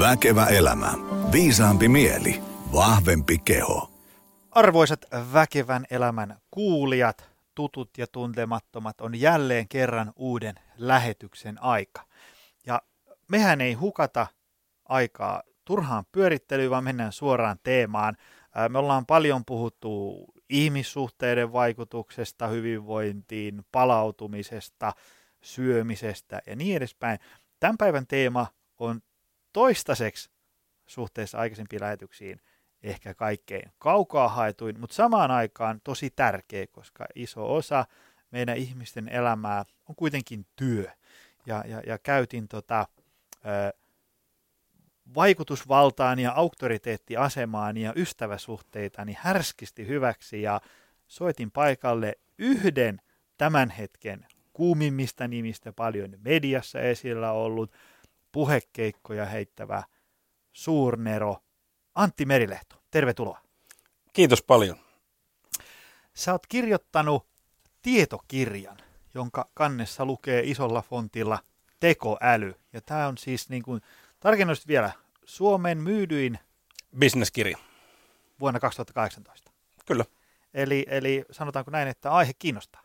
Väkevä elämä. Viisaampi mieli. Vahvempi keho. Arvoisat väkevän elämän kuulijat, tutut ja tuntemattomat, on jälleen kerran uuden lähetyksen aika. Ja mehän ei hukata aikaa turhaan pyörittelyyn, vaan mennään suoraan teemaan. Me ollaan paljon puhuttu ihmissuhteiden vaikutuksesta hyvinvointiin, palautumisesta, syömisestä ja niin edespäin. Tämän päivän teema on toistaiseksi suhteessa aikaisempiin lähetyksiin ehkä kaikkein kaukaa haetuin, mutta samaan aikaan tosi tärkeä, koska iso osa meidän ihmisten elämää on kuitenkin työ. Ja, ja, ja käytin tota, ö, vaikutusvaltaan ja auktoriteettiasemaan ja ystäväsuhteitani härskisti hyväksi ja soitin paikalle yhden tämän hetken kuumimmista nimistä paljon mediassa esillä ollut puhekeikkoja heittävä suurnero Antti Merilehto. Tervetuloa. Kiitos paljon. Sä oot kirjoittanut tietokirjan, jonka kannessa lukee isolla fontilla tekoäly. Ja tämä on siis niin kuin, tarkennus vielä, Suomen myydyin Businesskirja. vuonna 2018. Kyllä. Eli, eli sanotaanko näin, että aihe kiinnostaa.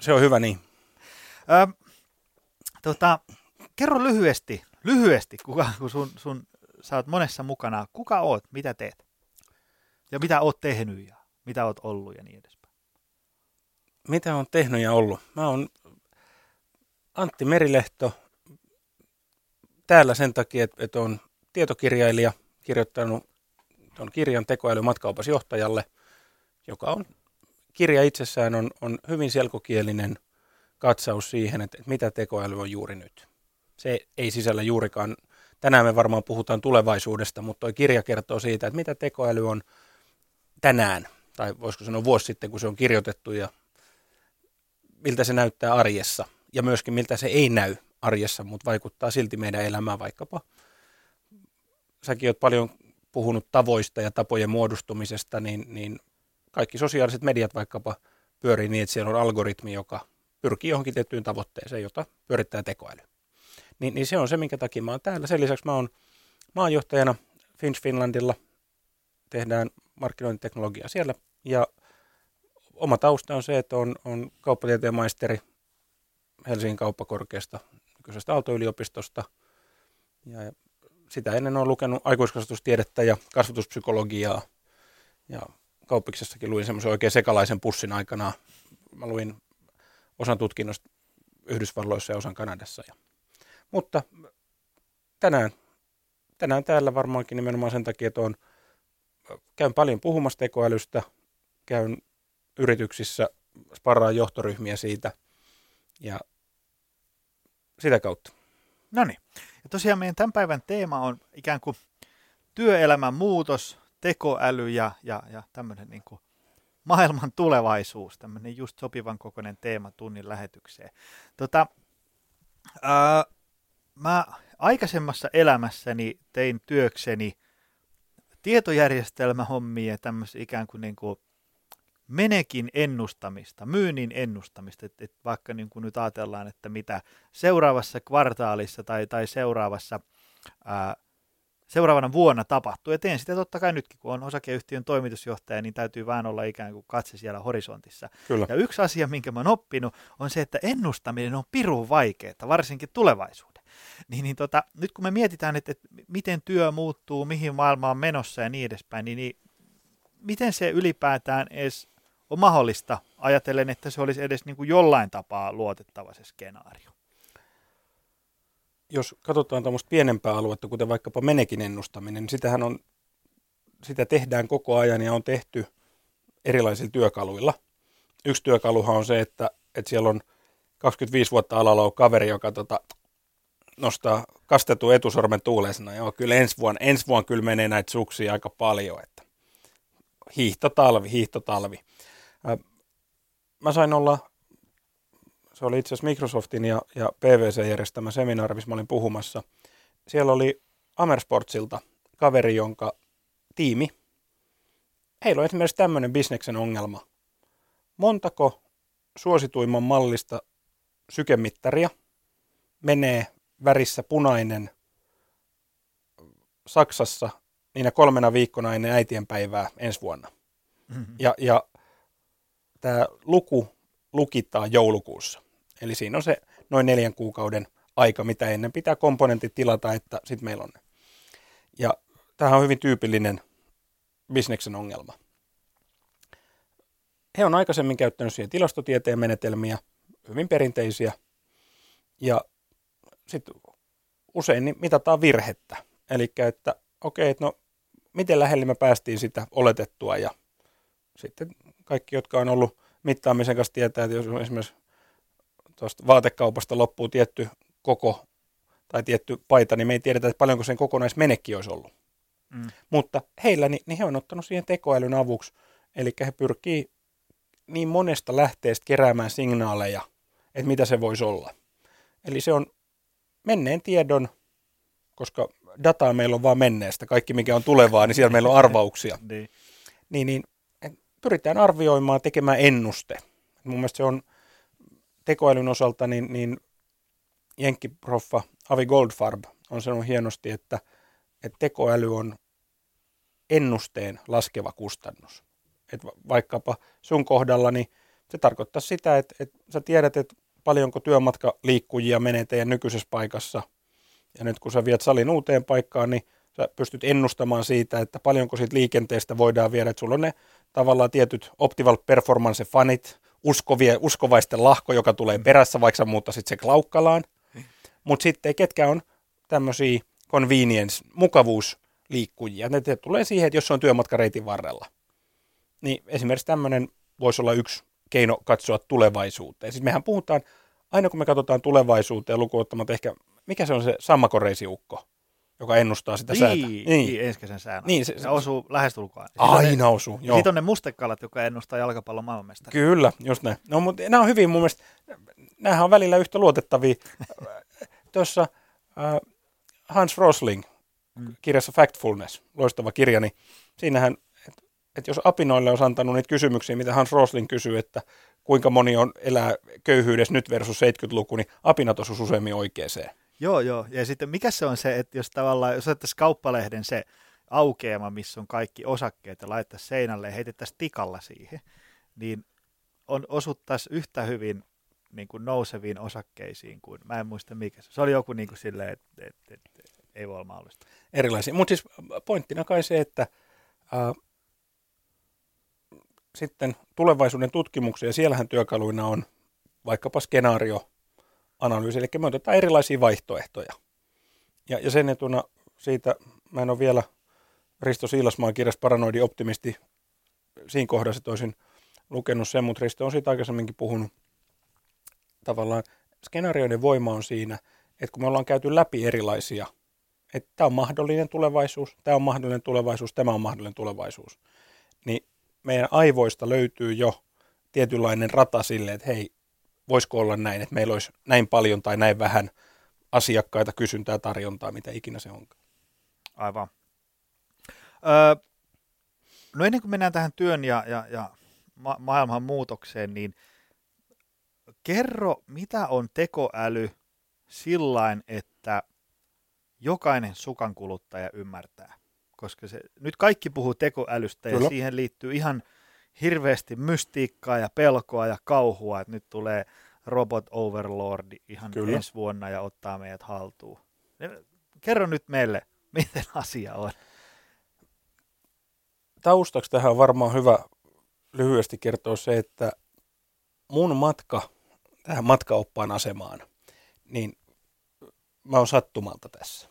Se on hyvä niin. Ö, tota, kerro lyhyesti, lyhyesti, kuka, kun sun, sun, sä oot monessa mukana, kuka oot, mitä teet? Ja mitä oot tehnyt ja mitä oot ollut ja niin edespäin. Mitä on tehnyt ja ollut? Mä oon Antti Merilehto täällä sen takia, että, että on tietokirjailija kirjoittanut tuon kirjan tekoäly matkaopasjohtajalle, joka on kirja itsessään on, on hyvin selkokielinen katsaus siihen, että, että mitä tekoäly on juuri nyt. Se ei sisällä juurikaan, tänään me varmaan puhutaan tulevaisuudesta, mutta tuo kirja kertoo siitä, että mitä tekoäly on tänään, tai voisiko sanoa vuosi sitten, kun se on kirjoitettu, ja miltä se näyttää arjessa, ja myöskin miltä se ei näy arjessa, mutta vaikuttaa silti meidän elämään vaikkapa. Säkin oot paljon puhunut tavoista ja tapojen muodostumisesta, niin, niin kaikki sosiaaliset mediat vaikkapa pyörii niin, että siellä on algoritmi, joka pyrkii johonkin tiettyyn tavoitteeseen, jota pyörittää tekoäly. Niin, niin se on se, minkä takia mä oon täällä. Sen lisäksi mä oon maanjohtajana Finch Finlandilla. Tehdään markkinointiteknologiaa siellä. Ja oma tausta on se, että on, on kauppatieteen maisteri Helsingin kauppakorkeasta, nykyisestä Aalto-yliopistosta. Ja sitä ennen on lukenut aikuiskasvatustiedettä ja kasvatuspsykologiaa. Ja kauppiksessakin luin semmoisen oikein sekalaisen pussin aikana. Mä luin osan tutkinnosta Yhdysvalloissa ja osan Kanadassa. Ja, mutta tänään, tänään täällä varmaankin nimenomaan sen takia, että on, käyn paljon puhumassa tekoälystä, käyn yrityksissä, sparraan johtoryhmiä siitä ja sitä kautta. No niin. Ja tosiaan meidän tämän päivän teema on ikään kuin työelämän muutos, tekoäly ja, ja, ja tämmöinen niin kuin maailman tulevaisuus, tämmöinen just sopivan kokoinen teema tunnin lähetykseen. Tota, ää, mä aikaisemmassa elämässäni tein työkseni tietojärjestelmähommia ja tämmöistä ikään kuin, niin kuin menekin ennustamista, myynnin ennustamista, että et vaikka niin kuin nyt ajatellaan, että mitä seuraavassa kvartaalissa tai, tai seuraavassa ää, seuraavana vuonna tapahtuu. Ja teen sitä totta kai nytkin, kun on osakeyhtiön toimitusjohtaja, niin täytyy vaan olla ikään kuin katse siellä horisontissa. Kyllä. Ja yksi asia, minkä mä oon oppinut, on se, että ennustaminen on pirun vaikeaa, varsinkin tulevaisuuden. Niin, niin tota, nyt kun me mietitään, että, että miten työ muuttuu, mihin maailma on menossa ja niin edespäin, niin, niin miten se ylipäätään edes on mahdollista, ajatellen, että se olisi edes niin kuin jollain tapaa luotettava se skenaario? jos katsotaan tuommoista pienempää aluetta, kuten vaikkapa menekin ennustaminen, niin sitähän on, sitä tehdään koko ajan ja on tehty erilaisilla työkaluilla. Yksi työkaluhan on se, että, että siellä on 25 vuotta alalla on kaveri, joka tota, nostaa kastettu etusormen tuulesena. Joo, kyllä ensi vuonna, ensi vuonna kyllä menee näitä suksia aika paljon, että hiihtotalvi, hiihtotalvi. Mä sain olla se oli itse asiassa Microsoftin ja, ja PVC järjestämä seminaari, missä mä olin puhumassa. Siellä oli Amersportsilta kaveri, jonka tiimi, heillä on esimerkiksi tämmöinen bisneksen ongelma. Montako suosituimman mallista sykemittaria menee värissä punainen Saksassa niinä kolmena viikkona ennen äitienpäivää ensi vuonna. Mm-hmm. Ja, ja tämä luku lukitaan joulukuussa. Eli siinä on se noin neljän kuukauden aika, mitä ennen pitää komponentit tilata, että sitten meillä on ne. Ja tämähän on hyvin tyypillinen bisneksen ongelma. He on aikaisemmin käyttänyt siihen tilastotieteen menetelmiä, hyvin perinteisiä, ja sitten usein niin mitataan virhettä. Eli että okei, okay, no miten lähelle me päästiin sitä oletettua, ja sitten kaikki, jotka on ollut mittaamisen kanssa tietää, että jos esimerkiksi tuosta vaatekaupasta loppuu tietty koko tai tietty paita, niin me ei tiedetä, että paljonko sen kokonaismenekki olisi ollut. Mm. Mutta heillä, niin, niin he on ottanut siihen tekoälyn avuksi, eli he pyrkii niin monesta lähteestä keräämään signaaleja, että mitä se voisi olla. Eli se on menneen tiedon, koska dataa meillä on vaan menneestä, kaikki mikä on tulevaa, niin siellä meillä on arvauksia. niin. Niin, niin pyritään arvioimaan, tekemään ennuste. Mun mielestä se on tekoälyn osalta, niin, niin jenkkiproffa Avi Goldfarb on sanonut hienosti, että, että tekoäly on ennusteen laskeva kustannus. Et vaikkapa sun kohdalla, niin se tarkoittaa sitä, että, että sä tiedät, että paljonko työmatkaliikkujia menee teidän nykyisessä paikassa. Ja nyt kun sä viet salin uuteen paikkaan, niin sä pystyt ennustamaan siitä, että paljonko siitä liikenteestä voidaan viedä. Että sulla on ne tavallaan tietyt optimal performance fanit, uskovia, uskovaisten lahko, joka tulee perässä, vaikka sä muuttaisit se klaukkalaan. Mutta sitten ketkä on tämmöisiä convenience, mukavuusliikkujia. Ne tulee siihen, että jos se on työmatkareitin varrella. Niin esimerkiksi tämmöinen voisi olla yksi keino katsoa tulevaisuuteen. Siis mehän puhutaan, aina kun me katsotaan tulevaisuuteen lukuottamatta ehkä, mikä se on se sammakoreisiukko, joka ennustaa sitä niin, säätä. Niin, niin ensi kesän sään. Niin, se, se, osuu lähestulkoon. Aina osuu, joo. Sitten on ne mustekalat, joka ennustaa jalkapallon maailmanmestari. Kyllä, just näin. No, mutta nämä on hyvin mun mielestä, nämähän on välillä yhtä luotettavia. Tuossa äh, Hans Rosling mm. kirjassa Factfulness, loistava kirja, niin siinähän, että et jos apinoille olisi antanut niitä kysymyksiä, mitä Hans Rosling kysyy, että kuinka moni on elää köyhyydessä nyt versus 70-luku, niin apinat osuisi useammin oikeeseen. Joo, joo. Ja sitten mikä se on se, että jos tavallaan, jos otettaisiin kauppalehden se aukeama, missä on kaikki osakkeet ja laittaisiin seinälle ja heitettäisiin tikalla siihen, niin on osuttaisiin yhtä hyvin niin kuin nouseviin osakkeisiin kuin, mä en muista mikä se, se oli joku niin kuin silleen, että, että, että, että ei voi olla mahdollista. Erilaisia, mutta siis pointtina kai se, että äh, sitten tulevaisuuden tutkimuksia, siellähän työkaluina on vaikkapa skenaarioanalyysi, eli me otetaan erilaisia vaihtoehtoja. Ja, ja sen etuna siitä, mä en ole vielä Risto Siilasmaan kirjassa Paranoidi optimisti siinä kohdassa, että olisin lukenut sen, mutta Risto on siitä aikaisemminkin puhunut. Tavallaan skenaarioiden voima on siinä, että kun me ollaan käyty läpi erilaisia, että tämä on mahdollinen tulevaisuus, tämä on mahdollinen tulevaisuus, tämä on mahdollinen tulevaisuus, niin meidän aivoista löytyy jo tietynlainen rata sille, että hei, voisiko olla näin, että meillä olisi näin paljon tai näin vähän asiakkaita, kysyntää, tarjontaa, mitä ikinä se onkaan. Aivan. Öö, no ennen kuin mennään tähän työn ja, ja, ja ma- maailman muutokseen, niin kerro, mitä on tekoäly sillain, että jokainen sukan kuluttaja ymmärtää? Koska se, nyt kaikki puhuu tekoälystä Kyllä. ja siihen liittyy ihan hirveästi mystiikkaa ja pelkoa ja kauhua, että nyt tulee robot overlordi ihan Kyllä. ensi vuonna ja ottaa meidät haltuun. Kerro nyt meille, miten asia on. Taustaksi tähän on varmaan hyvä lyhyesti kertoa se, että mun matka tähän matkaoppaan asemaan, niin mä oon sattumalta tässä.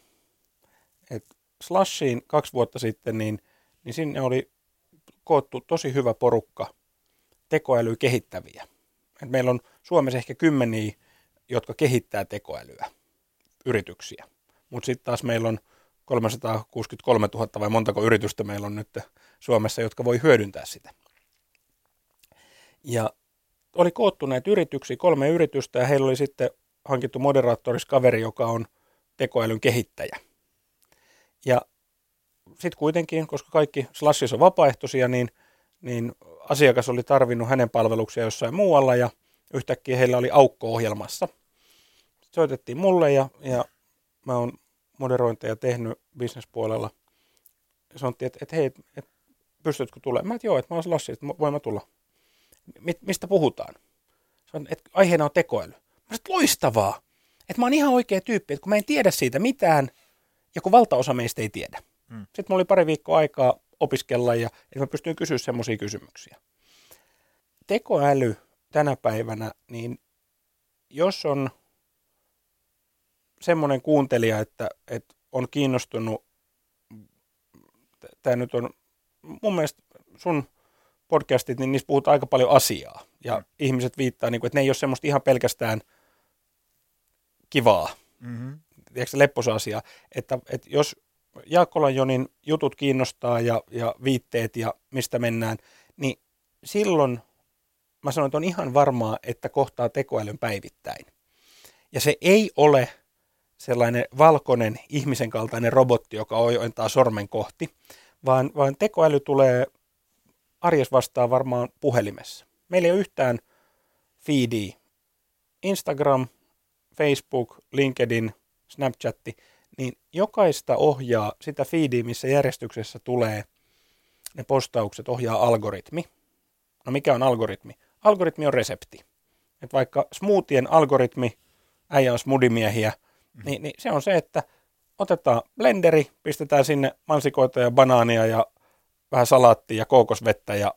Slashiin kaksi vuotta sitten, niin, niin sinne oli koottu tosi hyvä porukka tekoälyä kehittäviä. Et meillä on Suomessa ehkä kymmeniä, jotka kehittää tekoälyä, yrityksiä. Mutta sitten taas meillä on 363 000 vai montako yritystä meillä on nyt Suomessa, jotka voi hyödyntää sitä. Ja oli koottu näitä yrityksiä, kolme yritystä, ja heillä oli sitten hankittu moderaattoriskaveri, joka on tekoälyn kehittäjä. Ja sitten kuitenkin, koska kaikki Slashissa on vapaaehtoisia, niin, niin asiakas oli tarvinnut hänen palveluksia jossain muualla, ja yhtäkkiä heillä oli aukko ohjelmassa. Soitettiin mulle, ja, ja mä oon moderointeja tehnyt bisnespuolella. Sanottiin, että, että hei, että pystytkö tulemaan? Mä että joo, että mä olen Lassi, että voin mä tulla. Mistä puhutaan? Sanoin, että aiheena on tekoäly. Mä sanoin, loistavaa. Että mä oon ihan oikea tyyppi, että kun mä en tiedä siitä mitään, ja kun valtaosa meistä ei tiedä. Hmm. Sitten mulla oli pari viikkoa aikaa opiskella, ja että mä pystyin kysyä semmoisia kysymyksiä. Tekoäly tänä päivänä, niin jos on semmoinen kuuntelija, että, että on kiinnostunut, tämä nyt on mun mielestä sun podcastit, niin niissä puhutaan aika paljon asiaa. Ja mm. ihmiset viittaa, niin kuin, että ne ei ole semmoista ihan pelkästään kivaa, mm-hmm. Tiedätkö, lepposa asia. Että, että jos Jaakkolan Jonin jutut kiinnostaa ja, ja viitteet ja mistä mennään, niin silloin mä sanoin, että on ihan varmaa, että kohtaa tekoälyn päivittäin. Ja se ei ole sellainen valkoinen ihmisen kaltainen robotti, joka ojentaa sormen kohti, vaan, vaan tekoäly tulee arjes vastaan varmaan puhelimessa. Meillä ei ole yhtään feedia. Instagram, Facebook, LinkedIn, Snapchatti, niin jokaista ohjaa sitä feedia, missä järjestyksessä tulee ne postaukset, ohjaa algoritmi. No mikä on algoritmi? Algoritmi on resepti. Et vaikka smoothien algoritmi, äijä on smudimiehiä, mm. niin, niin se on se, että otetaan blenderi, pistetään sinne mansikoita ja banaania ja vähän salaattia ja kookosvettä ja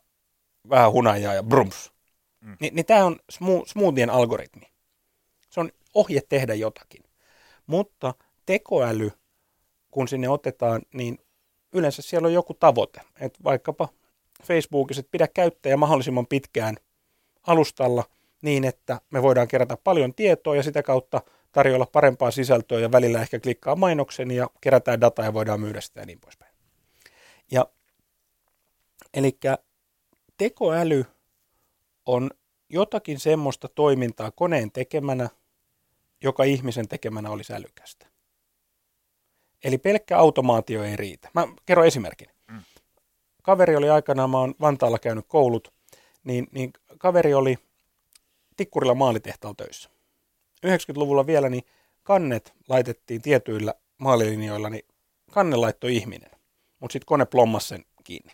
vähän hunajaa ja brums. Mm. Ni, niin tämä on smu, smoothien algoritmi. Se on ohje tehdä jotakin. Mutta tekoäly, kun sinne otetaan, niin yleensä siellä on joku tavoite. Että vaikkapa Facebookissa, että pidä käyttäjä mahdollisimman pitkään alustalla niin, että me voidaan kerätä paljon tietoa ja sitä kautta tarjolla parempaa sisältöä ja välillä ehkä klikkaa mainoksen ja kerätään dataa ja voidaan myydä sitä ja niin poispäin. Ja eli tekoäly on jotakin semmoista toimintaa koneen tekemänä, joka ihmisen tekemänä olisi älykästä. Eli pelkkä automaatio ei riitä. Mä kerron esimerkin. Mm. Kaveri oli aikanaan, mä oon Vantaalla käynyt koulut, niin, niin kaveri oli Tikkurilla maalitehtaalla töissä. 90-luvulla vielä niin kannet laitettiin tietyillä maalilinjoilla, niin kanne laittoi ihminen, mutta sitten kone plommasi sen kiinni.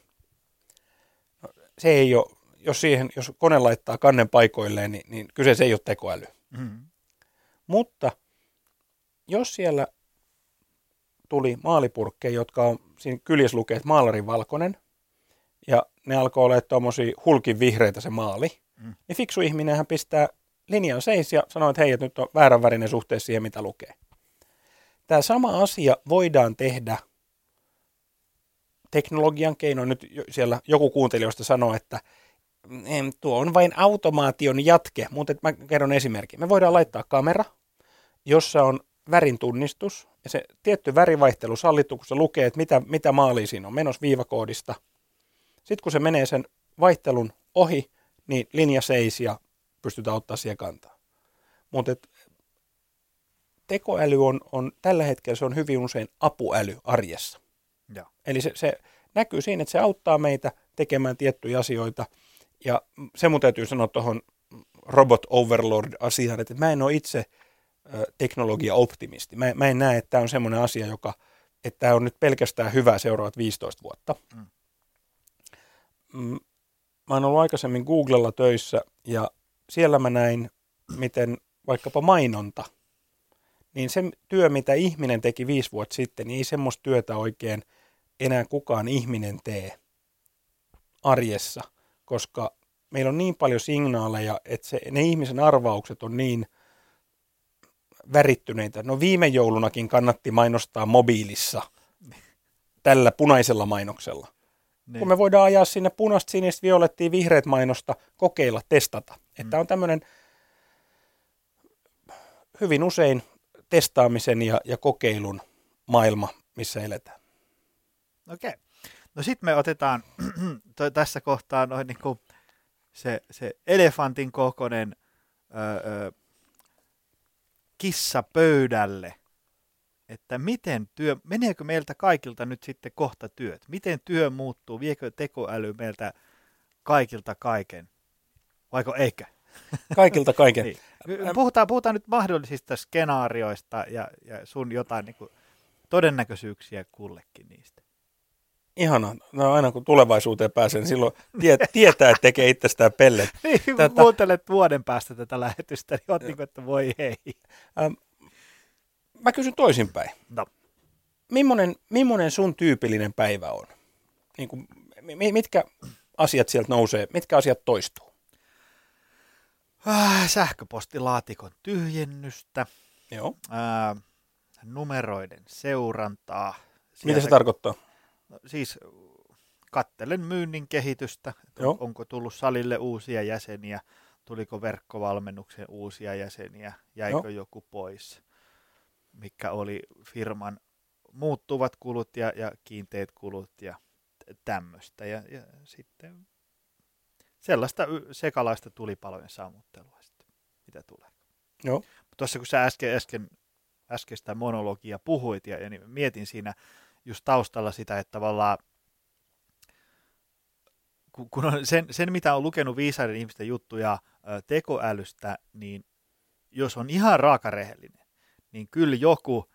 No, se ei ole, jos, siihen, jos kone laittaa kannen paikoilleen, niin, niin kyseessä ei ole tekoäly. Mm-hmm. Mutta jos siellä tuli maalipurkkeja, jotka on siinä kyljessä lukee, että maalarin valkoinen, ja ne alkoi olla tuommoisia hulkin vihreitä se maali, mm. niin fiksu ihminen hän pistää linjan seis ja sanoo, että hei, että nyt on vääränvärinen suhteessa siihen, mitä lukee. Tämä sama asia voidaan tehdä teknologian keinoin. Nyt siellä joku kuuntelijoista sanoo, että tuo on vain automaation jatke, mutta mä kerron esimerkin. Me voidaan laittaa kamera, jossa on värin tunnistus, ja se tietty värivaihtelu sallittu, kun se lukee, että mitä, mitä maali siinä on menossa viivakoodista. Sitten kun se menee sen vaihtelun ohi, niin linja seis ja pystytään ottaa siihen kantaa. Mutta tekoäly on, on, tällä hetkellä se on hyvin usein apuäly arjessa. Ja. Eli se, se näkyy siinä, että se auttaa meitä tekemään tiettyjä asioita. Ja se mun täytyy sanoa tuohon robot overlord-asiaan, että mä en ole itse teknologia-optimisti. Mä, mä en näe, että tämä on semmoinen asia, joka, että tämä on nyt pelkästään hyvä seuraavat 15 vuotta. Mm. mm. Mä oon ollut aikaisemmin Googlella töissä ja siellä mä näin, miten vaikkapa mainonta, niin se työ, mitä ihminen teki viisi vuotta sitten, niin ei semmoista työtä oikein enää kukaan ihminen tee arjessa, koska meillä on niin paljon signaaleja, että se, ne ihmisen arvaukset on niin värittyneitä. No viime joulunakin kannatti mainostaa mobiilissa tällä punaisella mainoksella. Niin. Kun me voidaan ajaa sinne punaista, sinistä, violettia, vihreät mainosta, kokeilla, testata. Mm. Että on tämmöinen hyvin usein testaamisen ja, ja kokeilun maailma, missä eletään. Okei. Okay. No sitten me otetaan tässä kohtaa noin niin kuin se, se elefantin kokoinen öö, kissa pöydälle että miten työ, meneekö meiltä kaikilta nyt sitten kohta työt? Miten työ muuttuu? Viekö tekoäly meiltä kaikilta kaiken? Vaiko eikä? Kaikilta kaiken. niin. puhutaan, puhutaan nyt mahdollisista skenaarioista ja, ja sun jotain niin kuin todennäköisyyksiä kullekin niistä. Ihana. No aina kun tulevaisuuteen pääsee, niin silloin tie, tietää, että tekee itsestään pelle. Niin, kun tätä... kuuntelet vuoden päästä tätä lähetystä, niin oot niin kuin, että voi hei. Ähm, mä kysyn toisinpäin. No. Millainen, millainen sun tyypillinen päivä on? Niin kuin, mitkä asiat sieltä nousee, mitkä asiat toistuu? Äh, sähköpostilaatikon tyhjennystä. Joo. Äh, numeroiden seurantaa. Sieltä, Mitä se tarkoittaa? No, siis kattelen myynnin kehitystä, Joo. onko tullut salille uusia jäseniä, tuliko verkkovalmennukseen uusia jäseniä, jäikö Joo. joku pois, mikä oli firman muuttuvat kulut ja, ja kiinteät kulut ja tämmöistä. Ja, ja sitten sellaista sekalaista tulipalojen sammuttelua sitten, mitä tulee. Joo. Tuossa kun sä äsken, äsken äskeistä monologia puhuit ja, ja niin mietin siinä just taustalla sitä, että tavallaan kun on sen, sen, mitä on lukenut viisaiden ihmisten juttuja tekoälystä, niin jos on ihan raakarehellinen, niin kyllä joku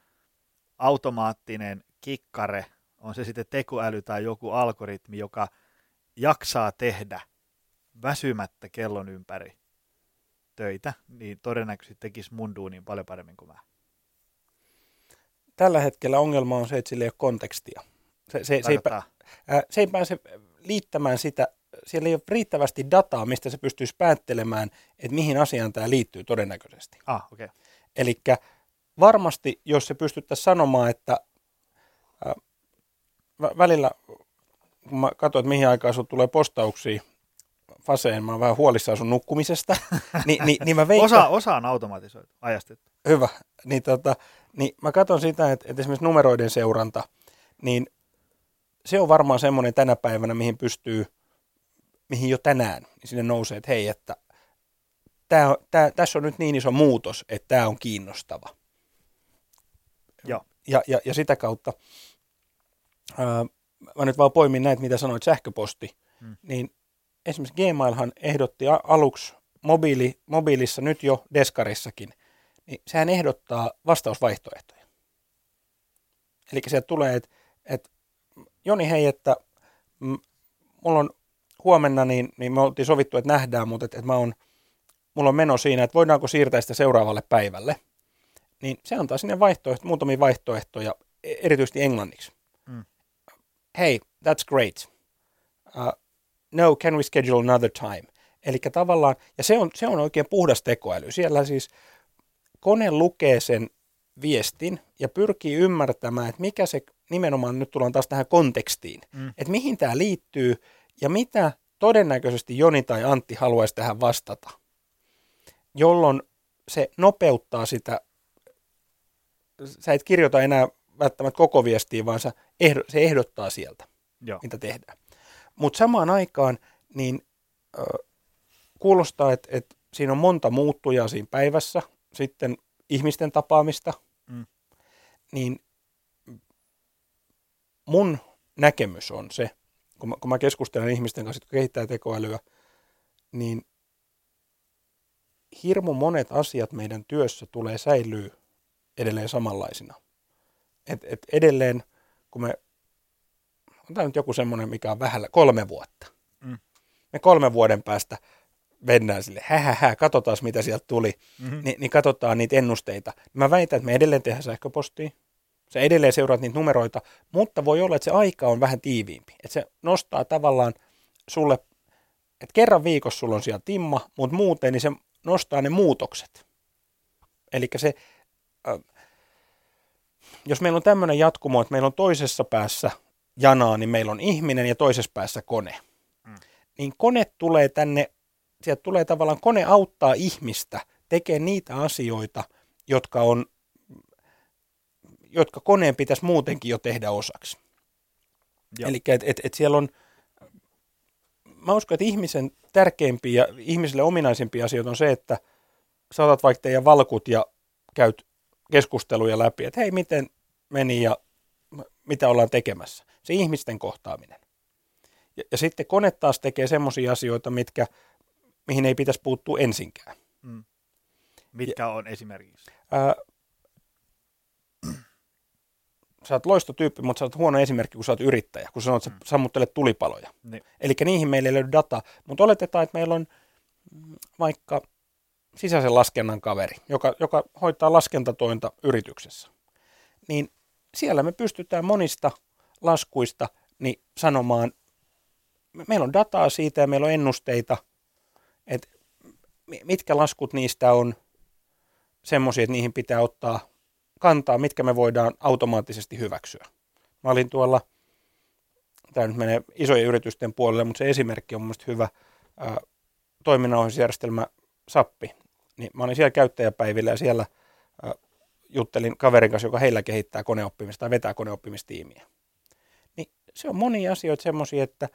automaattinen kikkare, on se sitten tekoäly tai joku algoritmi, joka jaksaa tehdä väsymättä kellon ympäri töitä, niin todennäköisesti tekisi mun duunin paljon paremmin kuin mä tällä hetkellä ongelma on se, että sillä ei ole kontekstia. Se, se, se, ei, ää, se ei pääse liittämään sitä, siellä ei ole riittävästi dataa, mistä se pystyisi päättelemään, että mihin asiaan tämä liittyy todennäköisesti. Ah, okay. Eli varmasti, jos se pystyttäisiin sanomaan, että ää, välillä, kun mä katsoin, että mihin aikaan sinulle tulee postauksia faseen, mä oon vähän huolissaan sun nukkumisesta, niin, niin, niin mä veikkaan... Osa, osa on automatisoitu, ajastettu. Hyvä. Niin, tota, niin mä katson sitä, että, että esimerkiksi numeroiden seuranta, niin se on varmaan semmoinen tänä päivänä, mihin pystyy, mihin jo tänään niin sinne nousee, että hei, että tää, tää, tässä on nyt niin iso muutos, että tämä on kiinnostava. Joo. Ja, ja, ja sitä kautta, ää, mä nyt vaan poimin näitä, mitä sanoit, sähköposti, hmm. niin esimerkiksi Gmailhan ehdotti aluksi mobiili, mobiilissa, nyt jo Deskarissakin, niin sehän ehdottaa vastausvaihtoehtoja. Eli sieltä tulee, että et, Joni hei, että m, mulla on huomenna, niin, niin me oltiin sovittu, että nähdään, mutta että, että mä on, mulla on meno siinä, että voidaanko siirtää sitä seuraavalle päivälle. Niin se antaa sinne vaihtoehto, muutamia vaihtoehtoja, e, erityisesti englanniksi. Mm. Hey, that's great. Uh, no, can we schedule another time? Eli tavallaan, ja se on, se on oikein puhdas tekoäly. Siellä siis kone lukee sen viestin ja pyrkii ymmärtämään, että mikä se nimenomaan, nyt tullaan taas tähän kontekstiin, mm. että mihin tämä liittyy ja mitä todennäköisesti Joni tai Antti haluaisi tähän vastata, jolloin se nopeuttaa sitä, sä et kirjoita enää välttämättä koko viestiä, vaan se ehdottaa sieltä, Joo. mitä tehdään. Mutta samaan aikaan niin äh, kuulostaa, että, että siinä on monta muuttujaa siinä päivässä, sitten ihmisten tapaamista, mm. niin mun näkemys on se, kun mä, kun mä keskustelen ihmisten kanssa, jotka kehittää tekoälyä, niin hirmu monet asiat meidän työssä tulee säilyä edelleen samanlaisina. Et, et edelleen, kun me, on tämä nyt joku semmoinen, mikä on vähällä, kolme vuotta. Mm. Me kolmen vuoden päästä mennään sille, hähähä, katsotaan mitä sieltä tuli, mm-hmm. Ni, niin katsotaan niitä ennusteita. Mä väitän, että me edelleen tehdään sähköpostia, se edelleen seuraat niitä numeroita, mutta voi olla, että se aika on vähän tiiviimpi. Että se nostaa tavallaan sulle, että kerran viikossa sulla on siellä timma, mutta muuten niin se nostaa ne muutokset. Eli se, äh, jos meillä on tämmöinen jatkumo, että meillä on toisessa päässä janaa, niin meillä on ihminen ja toisessa päässä kone. Mm. Niin kone tulee tänne sieltä tulee tavallaan, kone auttaa ihmistä tekemään niitä asioita, jotka on, jotka koneen pitäisi muutenkin jo tehdä osaksi. Eli että et, et siellä on, mä uskon, että ihmisen tärkeimpiä ja ihmisille ominaisimpia asioita on se, että saatat vaikka teidän valkut ja käyt keskusteluja läpi, että hei, miten meni ja mitä ollaan tekemässä. Se ihmisten kohtaaminen. Ja, ja sitten kone taas tekee semmoisia asioita, mitkä mihin ei pitäisi puuttua ensinkään. Mm. Mitkä ja, on esimerkiksi? Ää, sä oot loistotyyppi, mutta sä oot huono esimerkki, kun sä oot yrittäjä, kun sä sanot, että sä sammuttelet tulipaloja. Niin. Eli niihin meillä ei löydy dataa, mutta oletetaan, että meillä on mm, vaikka sisäisen laskennan kaveri, joka, joka hoitaa laskentatointa yrityksessä. Niin siellä me pystytään monista laskuista niin sanomaan, meillä on dataa siitä ja meillä on ennusteita, että mitkä laskut niistä on semmoisia, että niihin pitää ottaa kantaa, mitkä me voidaan automaattisesti hyväksyä. Mä olin tuolla, tämä nyt menee isojen yritysten puolelle, mutta se esimerkki on mielestäni hyvä, ää, toiminnanohjausjärjestelmä SAPPI. Niin mä olin siellä käyttäjäpäivillä ja siellä juttelin kaverin kanssa, joka heillä kehittää koneoppimista tai vetää koneoppimistiimiä. Niin se on monia asioita semmoisia, että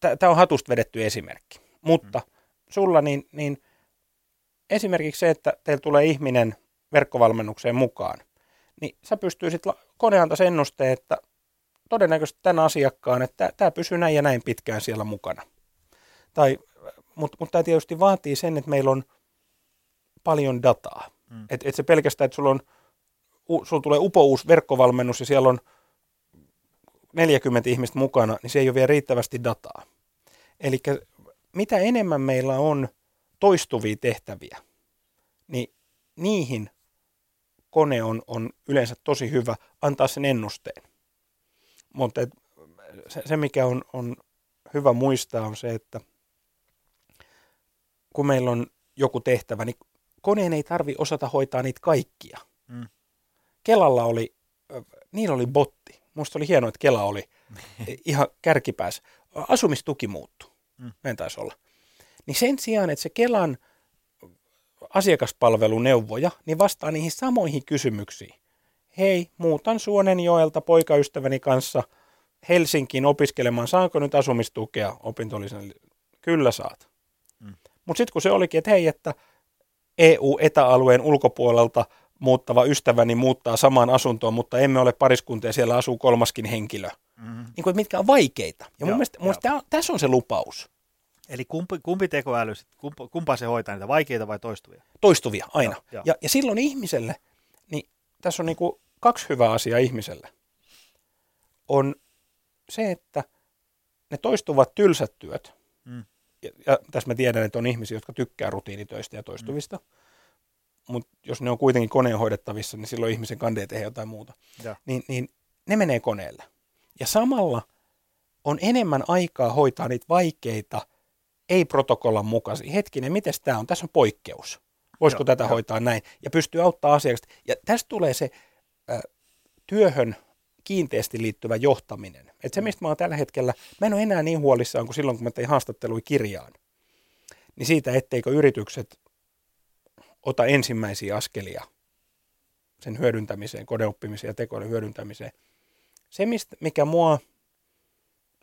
tämä on hatusta vedetty esimerkki. Mutta mm. sulla niin, niin esimerkiksi se, että teillä tulee ihminen verkkovalmennukseen mukaan, niin sä pystyisit koneantaisi ennusteen, että todennäköisesti tämän asiakkaan, että tämä pysyy näin ja näin pitkään siellä mukana. Tai, mutta mut tämä tietysti vaatii sen, että meillä on paljon dataa. Mm. Että et se pelkästään, että sulla, on, sulla tulee upouus verkkovalmennus ja siellä on 40 ihmistä mukana, niin se ei ole vielä riittävästi dataa. Eli mitä enemmän meillä on toistuvia tehtäviä, niin niihin kone on, on yleensä tosi hyvä antaa sen ennusteen. Mutta se, se, mikä on, on hyvä muistaa, on se, että kun meillä on joku tehtävä, niin koneen ei tarvi osata hoitaa niitä kaikkia. Mm. Kelalla oli, niillä oli botti. Musta oli hienoa, että Kela oli ihan kärkipäässä. Asumistuki muuttui. Mm. Meidän taisi olla. Niin sen sijaan, että se Kelan asiakaspalveluneuvoja, niin vastaa niihin samoihin kysymyksiin. Hei, muutan Suonenjoelta poikaystäväni kanssa Helsinkiin opiskelemaan, saanko nyt asumistukea opintolisen? Kyllä saat. Mm. Mutta sitten kun se olikin, että hei, että EU-etäalueen ulkopuolelta muuttava ystäväni muuttaa samaan asuntoon, mutta emme ole pariskunta ja siellä asuu kolmaskin henkilö. Mm-hmm. Niin kuin, mitkä on vaikeita. Ja mun mielestä, mun mielestä tässä on se lupaus. Eli kumpi, kumpi tekoäly, kumpa, kumpa se hoitaa niitä, vaikeita vai toistuvia? Toistuvia, aina. Joo, joo. Ja, ja silloin ihmiselle, niin tässä on niin kuin kaksi hyvää asiaa ihmiselle. On se, että ne toistuvat tylsät työt, mm. ja, ja tässä mä tiedän, että on ihmisiä, jotka tykkää rutiinitöistä ja toistuvista, mm. Mutta jos ne on kuitenkin koneen hoidettavissa, niin silloin ihmisen kandee tehdä jotain muuta. Niin, niin ne menee koneelle. Ja samalla on enemmän aikaa hoitaa niitä vaikeita ei protokollan mukaisia. Hetkinen, miten tämä on? Tässä on poikkeus. Voisiko Joo, tätä jo. hoitaa näin? Ja pystyy auttaa asiakasta. Ja tästä tulee se äh, työhön kiinteästi liittyvä johtaminen. Et se, mistä mä oon tällä hetkellä, mä en ole enää niin huolissaan kuin silloin, kun mä tein haastattelui kirjaan. Niin siitä, etteikö yritykset ota ensimmäisiä askelia sen hyödyntämiseen, kodeoppimiseen ja tekoälyn hyödyntämiseen. Se, mistä, mikä mua,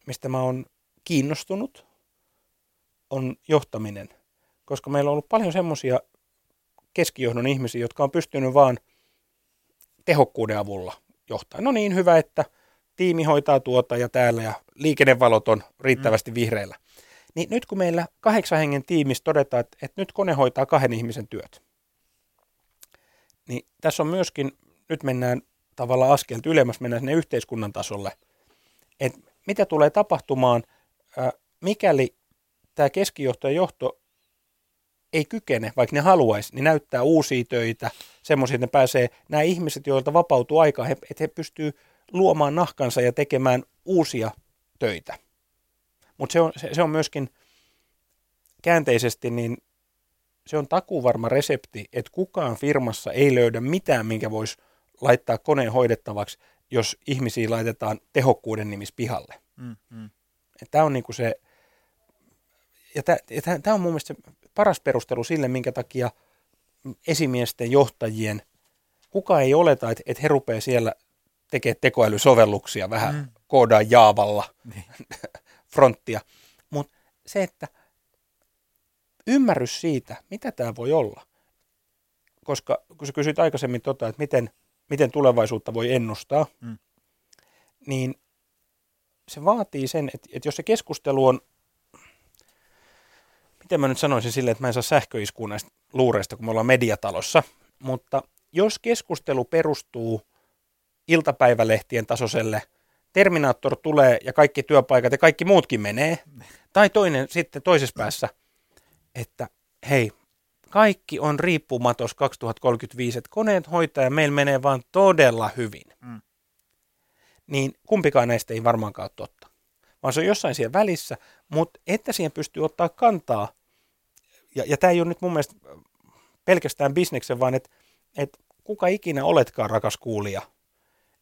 mistä mä oon kiinnostunut, on johtaminen. Koska meillä on ollut paljon semmoisia keskijohdon ihmisiä, jotka on pystynyt vaan tehokkuuden avulla johtaa. No niin, hyvä, että tiimi hoitaa tuota ja täällä ja liikennevalot on riittävästi mm. vihreillä. Niin nyt kun meillä kahdeksan hengen tiimissä todetaan, että, että nyt kone hoitaa kahden ihmisen työt, niin tässä on myöskin, nyt mennään tavallaan askelta ylemmäs, mennään sinne yhteiskunnan tasolle, että mitä tulee tapahtumaan, mikäli tämä keskijohto ja johto ei kykene, vaikka ne haluaisi, niin näyttää uusia töitä, semmoisia, että ne pääsee, nämä ihmiset, joilta vapautuu aikaa, että he pystyy luomaan nahkansa ja tekemään uusia töitä. Mutta se on, se, se on myöskin käänteisesti, niin se on takuvarma resepti, että kukaan firmassa ei löydä mitään, minkä voisi laittaa koneen hoidettavaksi, jos ihmisiä laitetaan tehokkuuden nimissä pihalle. Mm, mm. Tämä on niinku se ja tämä on mun mielestä paras perustelu sille, minkä takia esimiesten johtajien, kuka ei oleta, että, että he rupeaa siellä tekemään tekoälysovelluksia, vähän mm. koodaa jaavalla niin. fronttia. Mutta se, että ymmärrys siitä, mitä tämä voi olla, koska kun sä kysyit aikaisemmin tota, että miten, miten tulevaisuutta voi ennustaa, mm. niin se vaatii sen, että, että jos se keskustelu on miten mä nyt sanoisin silleen, että mä en saa sähköiskua näistä luureista, kun me ollaan mediatalossa, mutta jos keskustelu perustuu iltapäivälehtien tasoiselle, Terminaattor tulee ja kaikki työpaikat ja kaikki muutkin menee, tai toinen sitten toisessa päässä, että hei, kaikki on riippumatos 2035, että koneet hoitaa ja meillä menee vaan todella hyvin. Mm. Niin kumpikaan näistä ei varmaankaan ole totta. Vaan se on jossain siellä välissä, mutta että siihen pystyy ottaa kantaa, ja, ja tämä ei ole nyt mun mielestä pelkästään bisneksen, vaan että et kuka ikinä oletkaan rakas kuulija,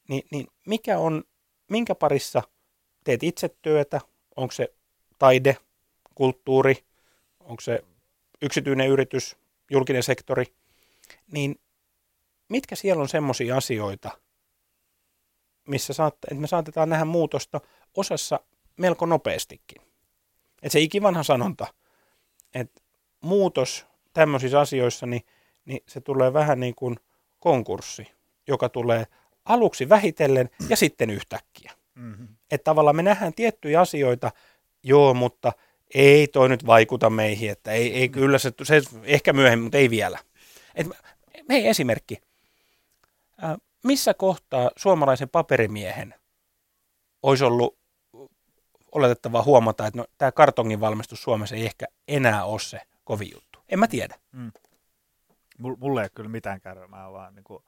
niin, niin mikä on, minkä parissa teet itse työtä, onko se taide, kulttuuri, onko se yksityinen yritys, julkinen sektori, niin mitkä siellä on semmoisia asioita, missä saat, että me saatetaan nähdä muutosta osassa melko nopeastikin. Että se ikivanha sanonta, että muutos tämmöisissä asioissa, niin, niin se tulee vähän niin kuin konkurssi, joka tulee aluksi vähitellen ja sitten yhtäkkiä. Mm-hmm. Että tavallaan me nähdään tiettyjä asioita, joo, mutta ei toi nyt vaikuta meihin, että ei, ei kyllä se, se ehkä myöhemmin, mutta ei vielä. Et, hei esimerkki. Äh, missä kohtaa suomalaisen paperimiehen olisi ollut oletettavaa huomata, että no, tämä kartongin valmistus Suomessa ei ehkä enää ole se kovin juttu. En mä tiedä. Mm. Mulle ei ole kyllä mitään kärmää, vaan niin kuin,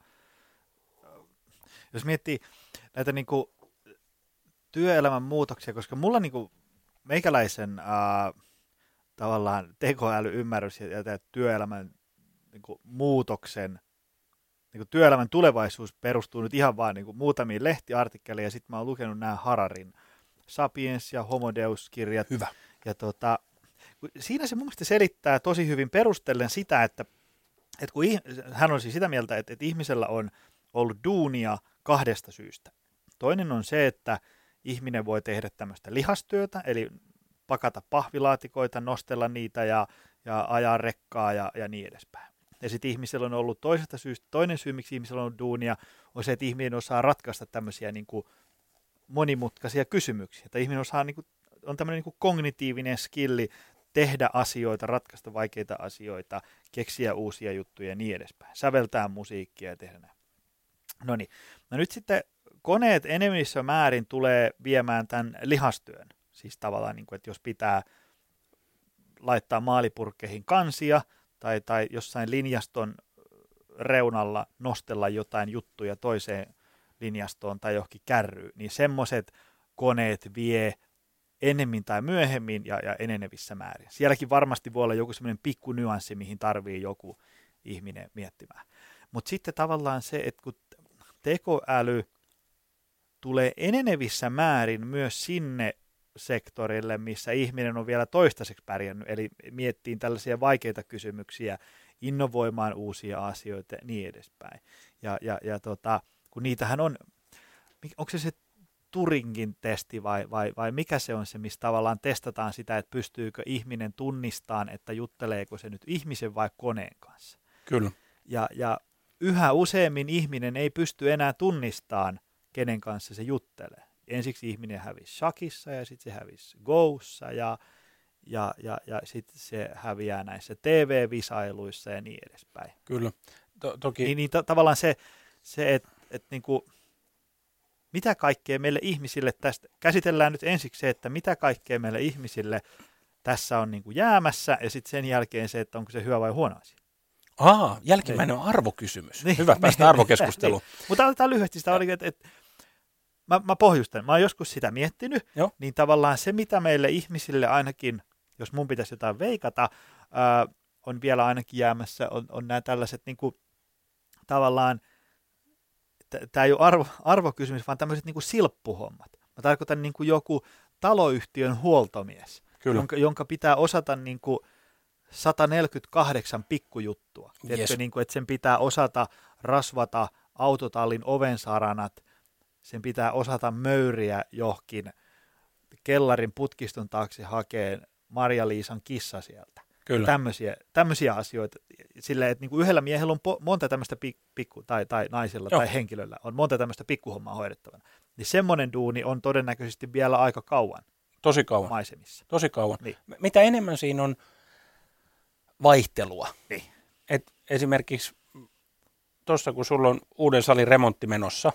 jos miettii näitä niin kuin, työelämän muutoksia, koska mulla niin kuin, meikäläisen ää, tavallaan tekoälyymmärrys ja, ja työelämän niin kuin, muutoksen, niin kuin, työelämän tulevaisuus perustuu nyt ihan vaan niin kuin, muutamiin lehtiartikkeleihin ja sitten mä oon lukenut nämä Hararin Sapiens ja Homo Deus-kirjat. Hyvä. Ja tota, siinä se mun mielestä selittää tosi hyvin perustellen sitä, että, että kun hän on siis sitä mieltä, että, että ihmisellä on ollut duunia kahdesta syystä. Toinen on se, että ihminen voi tehdä tämmöistä lihastyötä, eli pakata pahvilaatikoita, nostella niitä ja, ja ajaa rekkaa ja, ja niin edespäin. Ja sitten ihmisellä on ollut toisesta syystä, toinen syy, miksi ihmisellä on ollut duunia, on se, että ihminen osaa ratkaista tämmöisiä niin kuin monimutkaisia kysymyksiä. Että ihminen osaa, niin kuin, on tämmöinen niin kognitiivinen skilli tehdä asioita, ratkaista vaikeita asioita, keksiä uusia juttuja ja niin edespäin. Säveltää musiikkia ja tehdä näin. No niin, no nyt sitten koneet enemmissä määrin tulee viemään tämän lihastyön. Siis tavallaan, niin kuin, että jos pitää laittaa maalipurkkeihin kansia tai, tai jossain linjaston reunalla nostella jotain juttuja toiseen linjastoon tai johonkin kärryyn, niin semmoiset koneet vie enemmän tai myöhemmin ja, ja enenevissä määrin. Sielläkin varmasti voi olla joku semmoinen pikku nyanssi, mihin tarvii joku ihminen miettimään. Mutta sitten tavallaan se, että kun tekoäly tulee enenevissä määrin myös sinne sektorille, missä ihminen on vielä toistaiseksi pärjännyt, eli miettiin tällaisia vaikeita kysymyksiä, innovoimaan uusia asioita ja niin edespäin. Ja, ja, ja tota, kun niitähän on, onko se se Turingin testi vai, vai, vai mikä se on se, missä tavallaan testataan sitä, että pystyykö ihminen tunnistamaan, että jutteleeko se nyt ihmisen vai koneen kanssa. Kyllä. Ja, ja yhä useammin ihminen ei pysty enää tunnistamaan, kenen kanssa se juttelee. Ensiksi ihminen hävisi shakissa ja sitten se hävisi Goussa ja, ja, ja, ja sitten se häviää näissä TV-visailuissa ja niin edespäin. Kyllä. To- toki... Niin, niin to- tavallaan se, se että et niinku, mitä kaikkea meille ihmisille tästä, käsitellään nyt ensiksi se, että mitä kaikkea meille ihmisille tässä on niinku jäämässä ja sitten sen jälkeen se, että onko se hyvä vai huono asia. Aa, jälkimmäinen niin. on arvokysymys. Niin, Hyvä, päästä niin, arvokeskusteluun. Niin. Mutta otetaan lyhyesti sitä, oli, että, että mä, mä pohjustan, mä oon joskus sitä miettinyt, Joo. niin tavallaan se, mitä meille ihmisille ainakin, jos mun pitäisi jotain veikata, ää, on vielä ainakin jäämässä, on, on nämä tällaiset niin kuin, tavallaan, tämä ei ole arvo, arvokysymys, vaan tämmöiset niin kuin silppuhommat. Mä tarkoitan niin kuin joku taloyhtiön huoltomies, Kyllä. Jonka, jonka pitää osata niin kuin, 148 pikkujuttua. Yes. Tiedätkö, niin kuin, että sen pitää osata rasvata autotallin ovensaranat, sen pitää osata möyriä johonkin kellarin putkiston taakse hakeen Maria-Liisan kissa sieltä. Kyllä. Tämmöisiä, tämmöisiä asioita. Silleen, että niin kuin yhdellä miehellä on po- monta tämmöistä pikku, tai, tai naisella Joo. tai henkilöllä on monta tämmöistä pikkuhommaa hoidettavana. Niin semmoinen duuni on todennäköisesti vielä aika kauan. Tosi kauan. Maisemissa. Tosi kauan. Niin. Mitä enemmän siinä on vaihtelua. Niin. Et esimerkiksi tuossa kun sulla on uuden salin remontti menossa,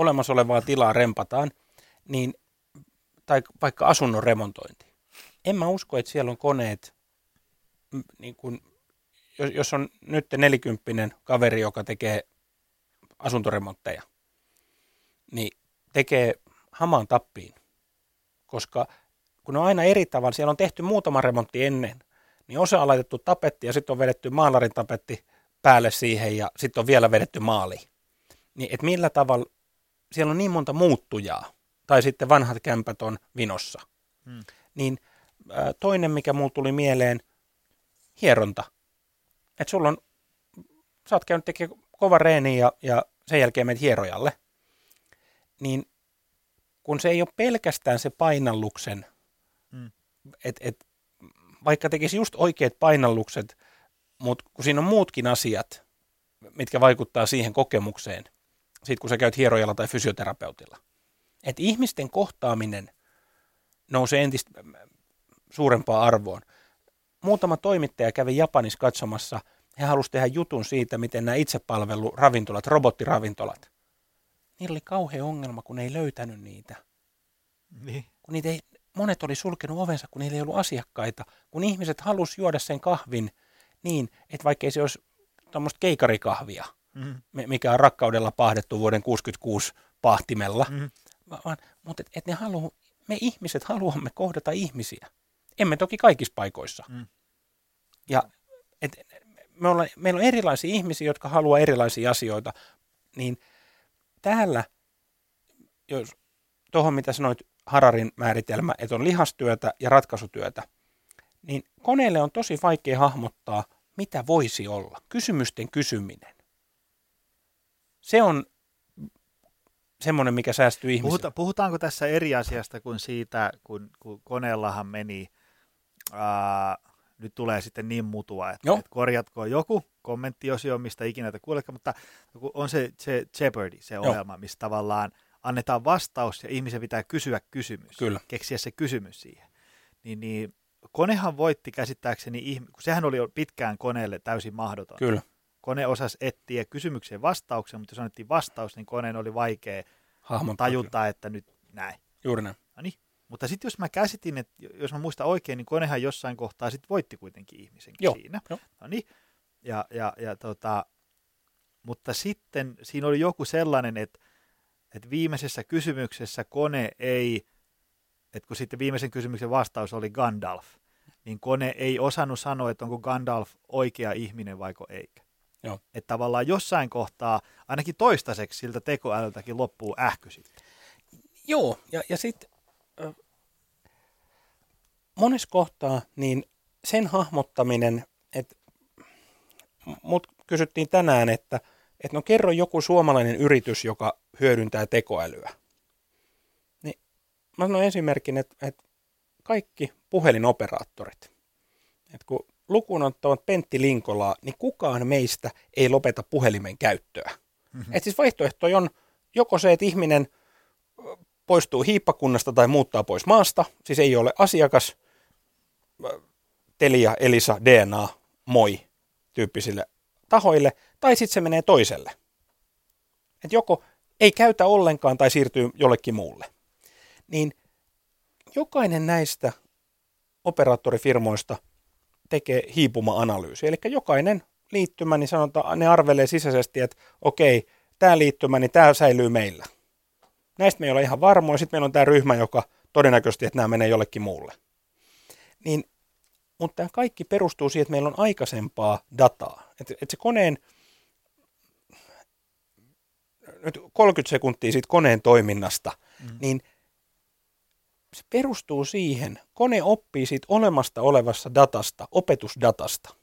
olemassa olevaa tilaa rempataan, niin, tai vaikka asunnon remontointi. En mä usko, että siellä on koneet, niin kun, jos, jos on nyt nelikymppinen kaveri, joka tekee asuntoremontteja, niin tekee hamaan tappiin, koska kun on aina eri tavalla, siellä on tehty muutama remontti ennen, niin osa on laitettu tapetti ja sitten on vedetty maalarin tapetti päälle siihen ja sitten on vielä vedetty maali. Niin että millä tavalla, siellä on niin monta muuttujaa, tai sitten vanhat kämpät on vinossa. Hmm. Niin ää, toinen, mikä mulla tuli mieleen, hieronta. Että sulla on, sä oot käynyt tekemään kova reeni ja, ja sen jälkeen menet hierojalle. Niin kun se ei ole pelkästään se painalluksen, hmm. että et, vaikka tekisi just oikeat painallukset, mutta kun siinä on muutkin asiat, mitkä vaikuttaa siihen kokemukseen, siitä kun sä käyt hierojalla tai fysioterapeutilla. Että ihmisten kohtaaminen nousee entistä suurempaan arvoon. Muutama toimittaja kävi Japanissa katsomassa, he halusivat tehdä jutun siitä, miten nämä itsepalveluravintolat, robottiravintolat, niillä oli kauhea ongelma, kun ei löytänyt niitä. Niin. Kun niitä ei, monet oli sulkenut ovensa, kun niillä ei ollut asiakkaita. Kun ihmiset halusivat juoda sen kahvin niin, että vaikka ei se olisi tuommoista keikarikahvia, mm. mikä on rakkaudella pahdettu vuoden 66 pahtimella, mm. vaan, mutta et, et ne halu, me ihmiset haluamme kohdata ihmisiä. Emme toki kaikissa paikoissa. Mm. Ja et, me olla, meillä on erilaisia ihmisiä, jotka haluaa erilaisia asioita, niin täällä, jos tuohon mitä sanoit, Hararin määritelmä, että on lihastyötä ja ratkaisutyötä, niin koneelle on tosi vaikea hahmottaa, mitä voisi olla. Kysymysten kysyminen. Se on semmoinen, mikä säästyy ihmisille. Puhuta, puhutaanko tässä eri asiasta kuin siitä, kun, kun koneellahan meni, ää, nyt tulee sitten niin mutua, että, että korjatko joku kommenttiosio, mistä ikinä te kuulekaan, mutta on se, se Jeopardy, se Joo. ohjelma, missä tavallaan annetaan vastaus ja ihmisen pitää kysyä kysymys, Kyllä. keksiä se kysymys siihen. Niin, niin konehan voitti käsittääkseni, kun sehän oli pitkään koneelle täysin mahdoton. Kyllä. Kone osasi etsiä kysymykseen vastauksen, mutta jos annettiin vastaus, niin koneen oli vaikea Hahmottaa tajuta, kyllä. että nyt näin. Juuri näin. No niin. Mutta sitten jos mä käsitin, että jos mä muistan oikein, niin konehan jossain kohtaa sitten voitti kuitenkin ihmisen Joo. siinä. Joo. No niin. Ja, ja, ja tota, mutta sitten siinä oli joku sellainen, että, että viimeisessä kysymyksessä kone ei, että kun sitten viimeisen kysymyksen vastaus oli Gandalf, niin kone ei osannut sanoa, että onko Gandalf oikea ihminen vaiko eikä. Joo. Että tavallaan jossain kohtaa, ainakin toistaiseksi siltä tekoälyltäkin loppuu ähky sitten. Joo, ja, ja sitten äh, monessa kohtaa niin sen hahmottaminen, että mut kysyttiin tänään, että, että no kerro joku suomalainen yritys, joka hyödyntää tekoälyä. Niin mä sanon esimerkin, että, että kaikki puhelinoperaattorit, että kun lukuun ottavat Pentti Linkolaa, niin kukaan meistä ei lopeta puhelimen käyttöä. Mm-hmm. Et siis vaihtoehto on joko se, että ihminen poistuu hiippakunnasta tai muuttaa pois maasta, siis ei ole asiakas, Telia, Elisa, DNA, moi tyyppisille tahoille, tai sitten se menee toiselle. Et joko ei käytä ollenkaan tai siirtyy jollekin muulle. Niin jokainen näistä operaattorifirmoista tekee hiipuma-analyysi. Eli jokainen liittymä, niin sanotaan, ne arvelee sisäisesti, että okei, tämä liittymä, niin tämä säilyy meillä. Näistä me ei ole ihan varmoja. Sitten meillä on tämä ryhmä, joka todennäköisesti, että nämä menee jollekin muulle. Niin, mutta tämä kaikki perustuu siihen, että meillä on aikaisempaa dataa. Että, että se koneen, nyt 30 sekuntia siitä koneen toiminnasta, mm. niin se perustuu siihen, kone oppii siitä olemasta olevassa datasta, opetusdatasta.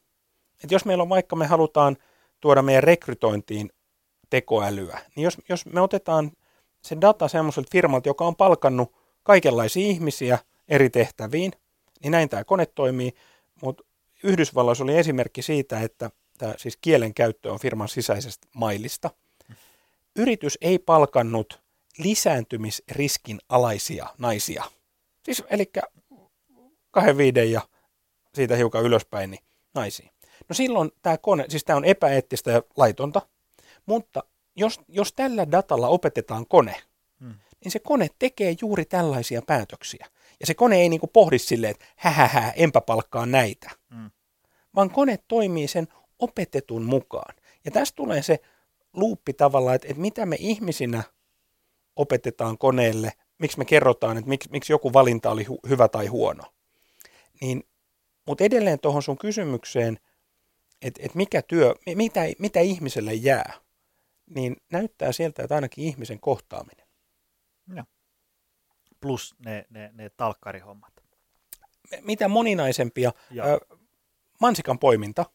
Et jos meillä on vaikka me halutaan tuoda meidän rekrytointiin tekoälyä, niin jos, jos me otetaan se data semmoiselta firmalta, joka on palkannut kaikenlaisia ihmisiä eri tehtäviin, niin näin tämä kone toimii, mutta Yhdysvalloissa oli esimerkki siitä, että tämä siis kielen käyttö on firman sisäisestä mailista. Yritys ei palkannut lisääntymisriskin alaisia naisia – Siis eli kahden viiden ja siitä hiukan ylöspäin niin naisiin. No silloin tämä kone, siis tämä on epäeettistä ja laitonta, Mutta jos, jos tällä datalla opetetaan kone, Mm. niin se kone tekee juuri tällaisia päätöksiä. Ja se kone ei niinku pohdi silleen, että hähähä, enpä palkkaa näitä. Mm. Vaan kone toimii sen opetetun mukaan. Ja tästä tulee se luuppi tavallaan, että, että mitä me ihmisinä opetetaan koneelle, miksi me kerrotaan, että miksi, miksi joku valinta oli hu- hyvä tai huono. Niin, mutta edelleen tuohon sun kysymykseen, että, että mikä työ, mitä, mitä ihmiselle jää, niin näyttää sieltä, että ainakin ihmisen kohtaaminen. Plus ne, ne, ne talkkarihommat. Mitä moninaisempia, Joo. ö, mansikan poiminta.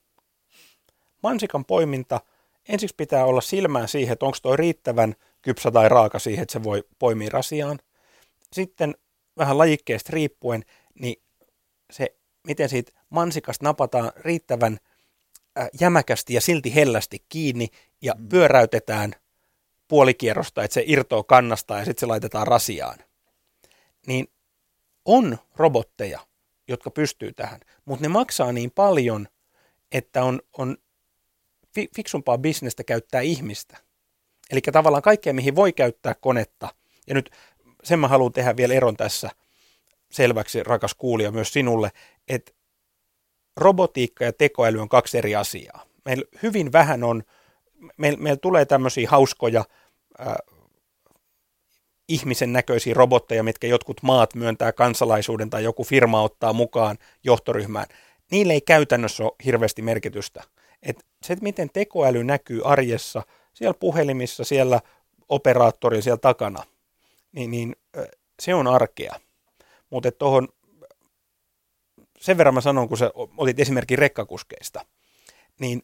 Mansikan poiminta, ensiksi pitää olla silmään siihen, että onko toi riittävän kypsä tai raaka siihen, että se voi poimia rasiaan. Sitten vähän lajikkeesta riippuen, niin se, miten siitä mansikasta napataan riittävän äh, jämäkästi ja silti hellästi kiinni ja Mm. pyöräytetään puolikierrosta, että se irtoo kannasta ja sitten se laitetaan rasiaan. Niin on robotteja, jotka pystyy tähän, mutta ne maksaa niin paljon, että on, on fi- fiksumpaa bisnestä käyttää ihmistä. Eli tavallaan kaikkea, mihin voi käyttää konetta. Ja nyt sen mä haluan tehdä vielä eron tässä selväksi, rakas kuulija, myös sinulle, että robotiikka ja tekoäly on kaksi eri asiaa. Meillä hyvin vähän on, meillä, meillä tulee tämmöisiä hauskoja äh, ihmisen näköisiä robotteja, mitkä jotkut maat myöntää kansalaisuuden tai joku firma ottaa mukaan johtoryhmään. Niille ei käytännössä ole hirveästi merkitystä. Et se, että miten tekoäly näkyy arjessa, siellä puhelimissa, siellä operaattorilla siellä takana, niin, niin se on arkea. Mutta tuohon, sen verran mä sanon, kun sä otit esimerkki rekkakuskeista, niin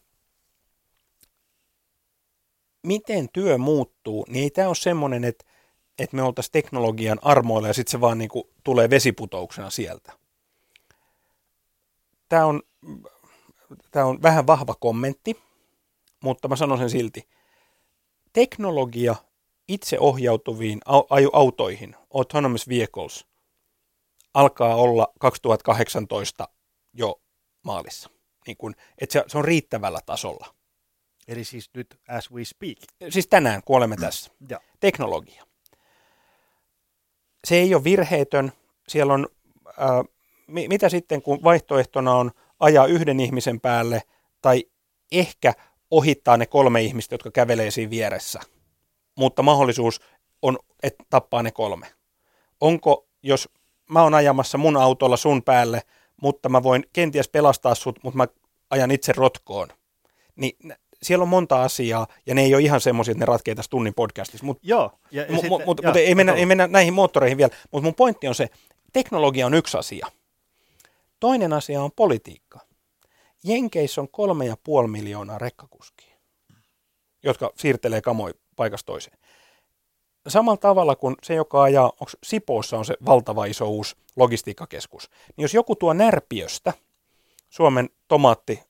miten työ muuttuu, niin ei tämä ole semmoinen, että, että me oltaisiin teknologian armoilla ja sitten se vaan niin kuin tulee vesiputouksena sieltä. Tämä on, tämä on vähän vahva kommentti, mutta mä sanon sen silti. Teknologia itseohjautuviin au- au- autoihin, autonomous vehicles, alkaa olla 2018 jo maalissa. Niin kun, että se, se on riittävällä tasolla. Eli siis nyt as we speak. Siis tänään, kun olemme tässä. Joo. Teknologia. Se ei ole virheetön. Siellä on, äh, mi- mitä sitten, kun vaihtoehtona on ajaa yhden ihmisen päälle tai ehkä ohittaa ne kolme ihmistä, jotka kävelee siinä vieressä. Mutta mahdollisuus on, että tappaa ne kolme. Onko, jos mä oon ajamassa mun autolla sun päälle, mutta mä voin kenties pelastaa sut, mutta mä ajan itse rotkoon, niin siellä on monta asiaa, ja ne ei ole ihan semmoisia, että ne ratkee tässä tunnin podcastissa. Mutta Joo. Ja, mu, sitten- mu, mut, joo, mut ei, mennä, ei mennä näihin moottoreihin vielä. Mutta mun pointti on se, teknologia on yksi asia. Toinen asia on politiikka. Jenkeissä on kolme ja puoli miljoonaa rekkakuskia, jotka siirtelee kamoja paikasta toiseen. Samalla tavalla kuin se, joka ajaa, onko Sipoossa on se valtava iso uusi logistiikkakeskus, niin jos joku tuo Närpiöstä, Suomen tomaatti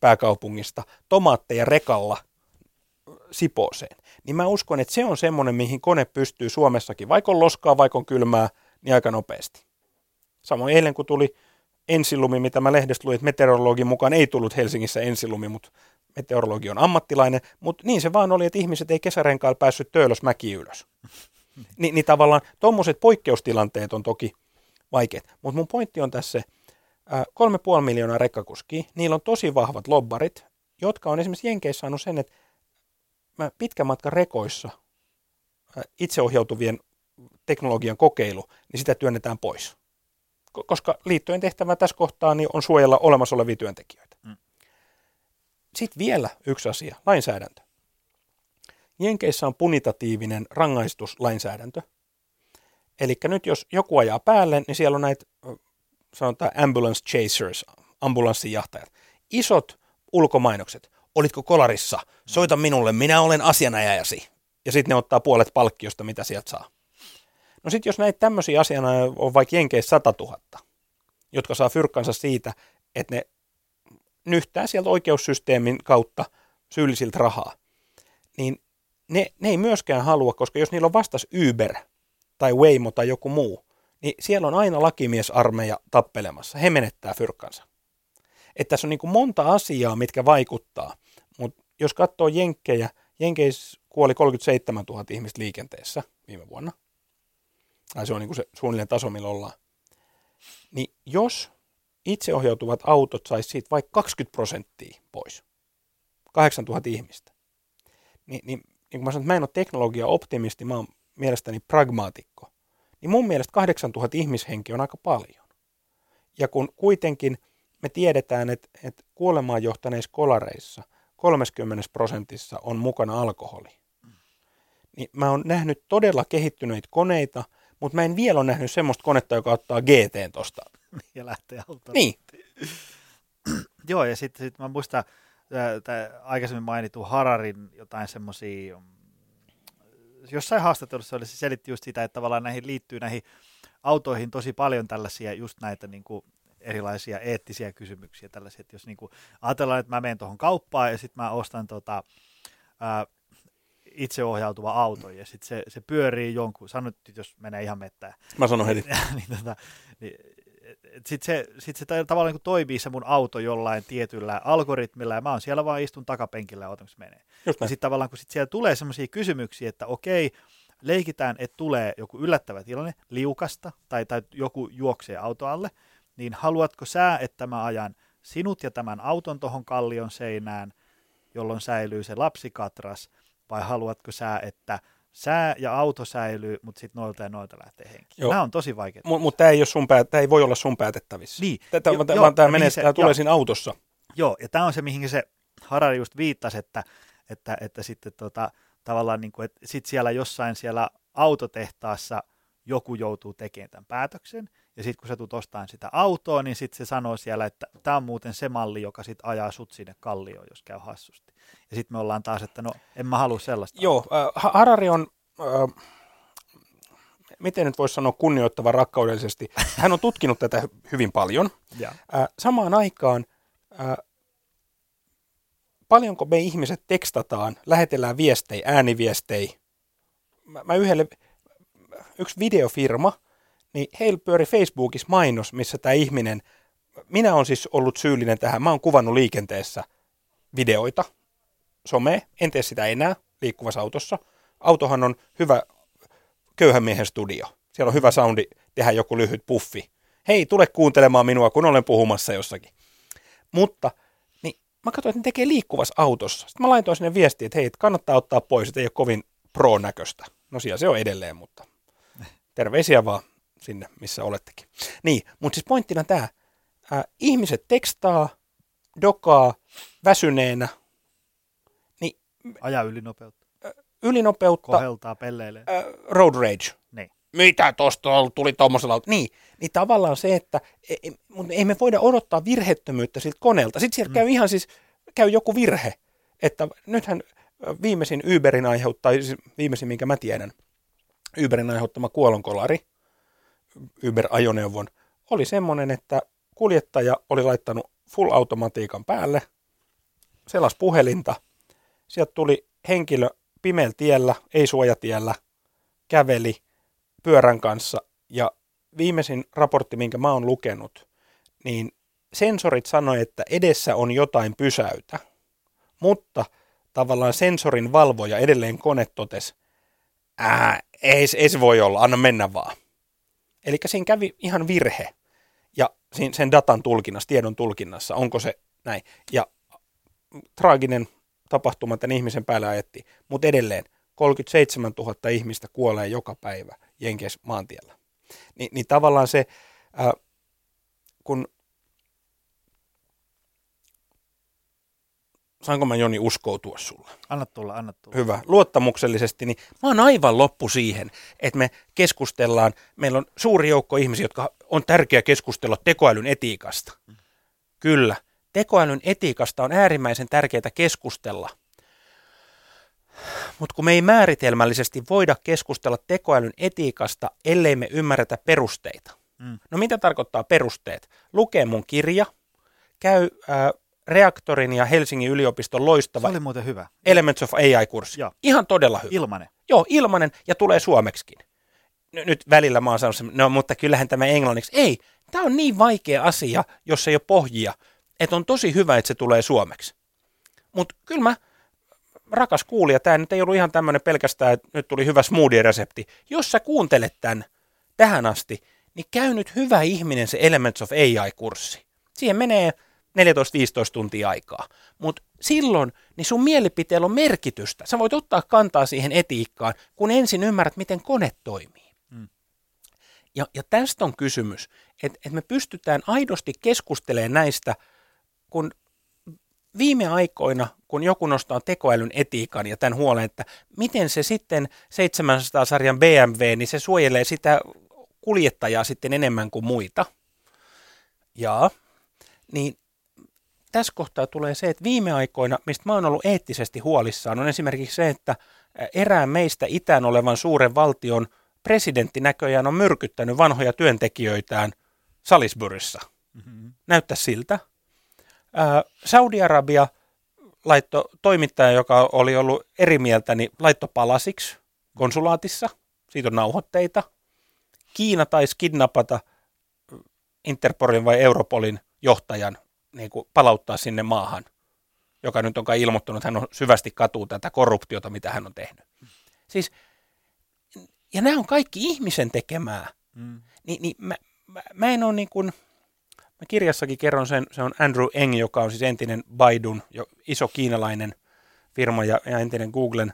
pääkaupungista, tomaatteja rekalla Sipooseen, niin mä uskon, että se on semmoinen, mihin kone pystyy Suomessakin, vaikka on loskaa, vaikka on kylmää, niin aika nopeasti. Samoin eilen, kun tuli ensilumi, mitä mä lehdestä luin, että meteorologin mukaan ei tullut Helsingissä ensilumi, mutta meteorologi on ammattilainen, mutta niin se vaan oli, että ihmiset ei kesärenkailla päässyt töölös mäki ylös. Ni, niin tavallaan tuommoiset poikkeustilanteet on toki vaikeat, mutta mun pointti on tässä ää, kolme puoli miljoonaa rekkakuskia, niillä on tosi vahvat lobbarit, jotka on esimerkiksi Jenkeissä saanut sen, että mä pitkän matkan rekoissa ää, itseohjautuvien teknologian kokeilu, niin sitä työnnetään pois. Ko- Koska liittojen tehtävä tässä kohtaa niin on suojella olemassa olevia työntekijöitä. Sitten vielä yksi asia, lainsäädäntö. Jenkeissä on punitatiivinen rangaistuslainsäädäntö. Eli nyt jos joku ajaa päälle, niin siellä on näitä, sanotaan ambulance chasers, ambulanssijahtajat. Isot ulkomainokset. Olitko kolarissa? Soita minulle, minä olen asianajajasi. Ja sitten ne ottaa puolet palkkiosta, mitä sieltä saa. No sitten jos näitä tämmöisiä asianajajia on vaikka Jenkeissä 100 000, jotka saa fyrkkansa siitä, että ne nyhtää sieltä oikeussysteemin kautta syyllisiltä rahaa, niin ne, ne ei myöskään halua, koska jos niillä on vastas Uber tai Waymo tai joku muu, niin siellä on aina lakimiesarmeija tappelemassa. He menettää fyrkkansa. Että tässä on niin kuin monta asiaa, mitkä vaikuttaa, mutta jos katsoo jenkkejä Jenkeissä kuoli 37 000 ihmistä liikenteessä viime vuonna. Tai se on niin kuin se suunnilleen taso, millä ollaan. Niin jos itseohjautuvat autot saisi siitä vaikka 20 prosenttia pois, 8000 ihmistä, niin, niin, niin kun mä sanon, että mä en ole teknologia-optimisti, mä oon mielestäni pragmaatikko, niin mun mielestä 8000 ihmishenki on aika paljon. Ja kun kuitenkin me tiedetään, että, että kuolemaan johtaneissa kolareissa 30 prosentissa on mukana alkoholi, niin mä oon nähnyt todella kehittyneitä koneita, mutta mä en vielä ole nähnyt semmoista konetta, joka ottaa GT tosta. ja lähtee autoon. Niin, Joo, ja sitten sit mä muistan äh, aikaisemmin mainittu Hararin jotain semmoisia, jossain haastattelussa oli, se selitti just sitä, että tavallaan näihin liittyy näihin autoihin tosi paljon tällaisia just näitä niin kuin erilaisia eettisiä kysymyksiä tällaisia, että jos niin kuin ajatellaan, että mä menen tuohon kauppaan ja sitten mä ostan tota, ää, itseohjautuva auto ja sitten se, se pyörii jonkun, sanot, jos menee ihan mettään, mä sanon heti. niin, tota, niin, sitten se, sit se tavallaan niin toimii se mun auto jollain tietyllä algoritmilla ja mä oon siellä vaan istun takapenkillä ja otan, menee. Ja sitten tavallaan kun sit siellä tulee sellaisia kysymyksiä, että okei, leikitään, että tulee joku yllättävä tilanne liukasta tai, tai joku juoksee auto alle, niin haluatko sä, että mä ajan sinut ja tämän auton tuohon kallion seinään, jolloin säilyy se lapsikatras, vai haluatko sä, että sää ja auto säilyy, mutta sitten noilta ja noilta lähtee henki. Joo. Nämä on tosi vaikeita. Mutta tämä ei, tää ei voi olla sun päätettävissä. Niin. Tätä, Jo- vaan tämä menee, se- tämä tulee joo. siinä autossa. Joo, ja tämä on se, mihin se Harari just viittasi, että, että, että sitten tota, tavallaan niin kuin, että sit siellä jossain siellä autotehtaassa joku joutuu tekemään tämän päätöksen, ja sitten kun sä tulet ostamaan sitä autoa, niin sitten se sanoo siellä, että tämä on muuten se malli, joka sitten ajaa sut sinne kallioon, jos käy hassusti. Ja sitten me ollaan taas, että no en mä halua sellaista. Joo, äh, Ha- Harari on, äh, miten nyt voisi sanoa kunnioittava rakkaudellisesti, hän on tutkinut tätä hy- hyvin paljon. Ja. Äh, samaan aikaan, äh, paljonko me ihmiset tekstataan, lähetellään viestejä, ääniviestejä. Mä, mä yhdelle, yksi videofirma, niin heillä pyöri Facebookissa mainos, missä tämä ihminen, minä olen siis ollut syyllinen tähän, mä oon kuvannut liikenteessä videoita, some, en tee sitä enää liikkuvassa autossa. Autohan on hyvä köyhän miehen studio. Siellä on hyvä soundi tehdä joku lyhyt puffi. Hei, tule kuuntelemaan minua, kun olen puhumassa jossakin. Mutta niin mä katsoin, että ne tekee liikkuvassa autossa. Sitten mä laitoin sinne viestiä, että hei, kannattaa ottaa pois, että ei ole kovin pro-näköistä. No siellä se on edelleen, mutta terveisiä vaan sinne, missä olettekin. Niin, mutta siis pointtina tämä, ää, ihmiset tekstaa, dokaa, väsyneenä, Ajaa ylinopeutta, ylinopeutta, koheltaa, pelleilee. ää, road rage. Niin. Mitä tosta on- tuli tuommoisella Niin, niin tavallaan se, että ei, ei- mutta ei me voida odottaa virhettömyyttä siltä koneelta. Sitten siellä mm. käy ihan siis, käy joku virhe. Että nythän viimeisin Uberin aiheuttaa, siis viimeisin minkä mä tiedän, Uberin aiheuttama kuolonkolari, Uber-ajoneuvon, oli semmoinen, että kuljettaja oli laittanut full automatiikan päälle, selas puhelinta, sieltä tuli henkilö pimeällä tiellä, ei suojatiellä, käveli pyörän kanssa ja viimeisin raportti, minkä mä oon lukenut, niin sensorit sanoi, että edessä on jotain pysäytä, mutta tavallaan sensorin valvoja edelleen kone totesi, ää, ei, ei se voi olla, anna mennä vaan. Eli siinä kävi ihan virhe ja sen datan tulkinnassa, tiedon tulkinnassa, onko se näin. Ja traaginen tapahtuma tämän ihmisen päälle ajettiin, mutta edelleen 37 000 ihmistä kuolee joka päivä Jenkeissä maantiellä. Ni, niin tavallaan se, ää, kun saanko mä Joni uskoutua sulle? Anna tulla, anna tulla. Hyvä. Luottamuksellisesti, niin mä oon aivan loppu siihen, että me keskustellaan, meillä on suuri joukko ihmisiä, jotka on tärkeää keskustella tekoälyn etiikasta. Kyllä, tekoälyn etiikasta on äärimmäisen tärkeää keskustella. Mutta kun me ei määritelmällisesti voida keskustella tekoälyn etiikasta, ellei me ymmärretä perusteita. Mm. No mitä tarkoittaa perusteet? Lukee mun kirja, käy ää, Reaktorin ja Helsingin yliopiston Se loistava oli muuten hyvä. Elements of AI-kurssi. Joo. Ihan todella hyvä. Ilmanen. Joo, ilmanen ja tulee suomeksikin. N- nyt välillä mä oon sanonut, no mutta kyllähän tämä englanniksi. Ei, tämä on niin vaikea asia, jos ei ole pohjia, että on tosi hyvä, että se tulee suomeksi. Mutta kyllä mä rakas kuulija, tämä nyt ei ollut ihan tämmöinen pelkästään, että nyt tuli hyvä smoothie-resepti. Jos sä kuuntelet tämän tähän asti, niin käy nyt hyvä ihminen se Elements of AI-kurssi. Siihen menee 14-15 tuntia aikaa. Mutta silloin niin sun mielipiteellä on merkitystä. Sä voit ottaa kantaa siihen etiikkaan, kun ensin ymmärrät, miten kone toimii. Mm. Ja, ja tästä on kysymys, että et me pystytään aidosti keskustelemaan näistä, kun viime aikoina, kun joku nostaa tekoälyn etiikan ja tämän huolen, että miten se sitten 700-sarjan BMW, niin se suojelee sitä kuljettajaa sitten enemmän kuin muita. Ja, niin tässä kohtaa tulee se, että viime aikoina, mistä mä oon ollut eettisesti huolissaan, on esimerkiksi se, että erään meistä itään olevan suuren valtion presidentti näköjään on myrkyttänyt vanhoja työntekijöitään Salisburyssa. Mm-hmm. Näyttää siltä. Saudi-Arabia laitto toimittaja, joka oli ollut eri mieltä, niin laitto palasiksi konsulaatissa. Siitä on nauhoitteita. Kiina taisi kidnappata Interpolin vai Europolin johtajan niin kuin palauttaa sinne maahan, joka nyt on kai ilmoittanut, että hän on syvästi katuu tätä korruptiota, mitä hän on tehnyt. Siis, ja nämä on kaikki ihmisen tekemää. Mm. Ni, niin mä, mä, mä en ole niin kuin, mä kirjassakin kerron sen, se on Andrew Eng, joka on siis entinen Baidun, jo iso kiinalainen firma ja, ja entinen Googlen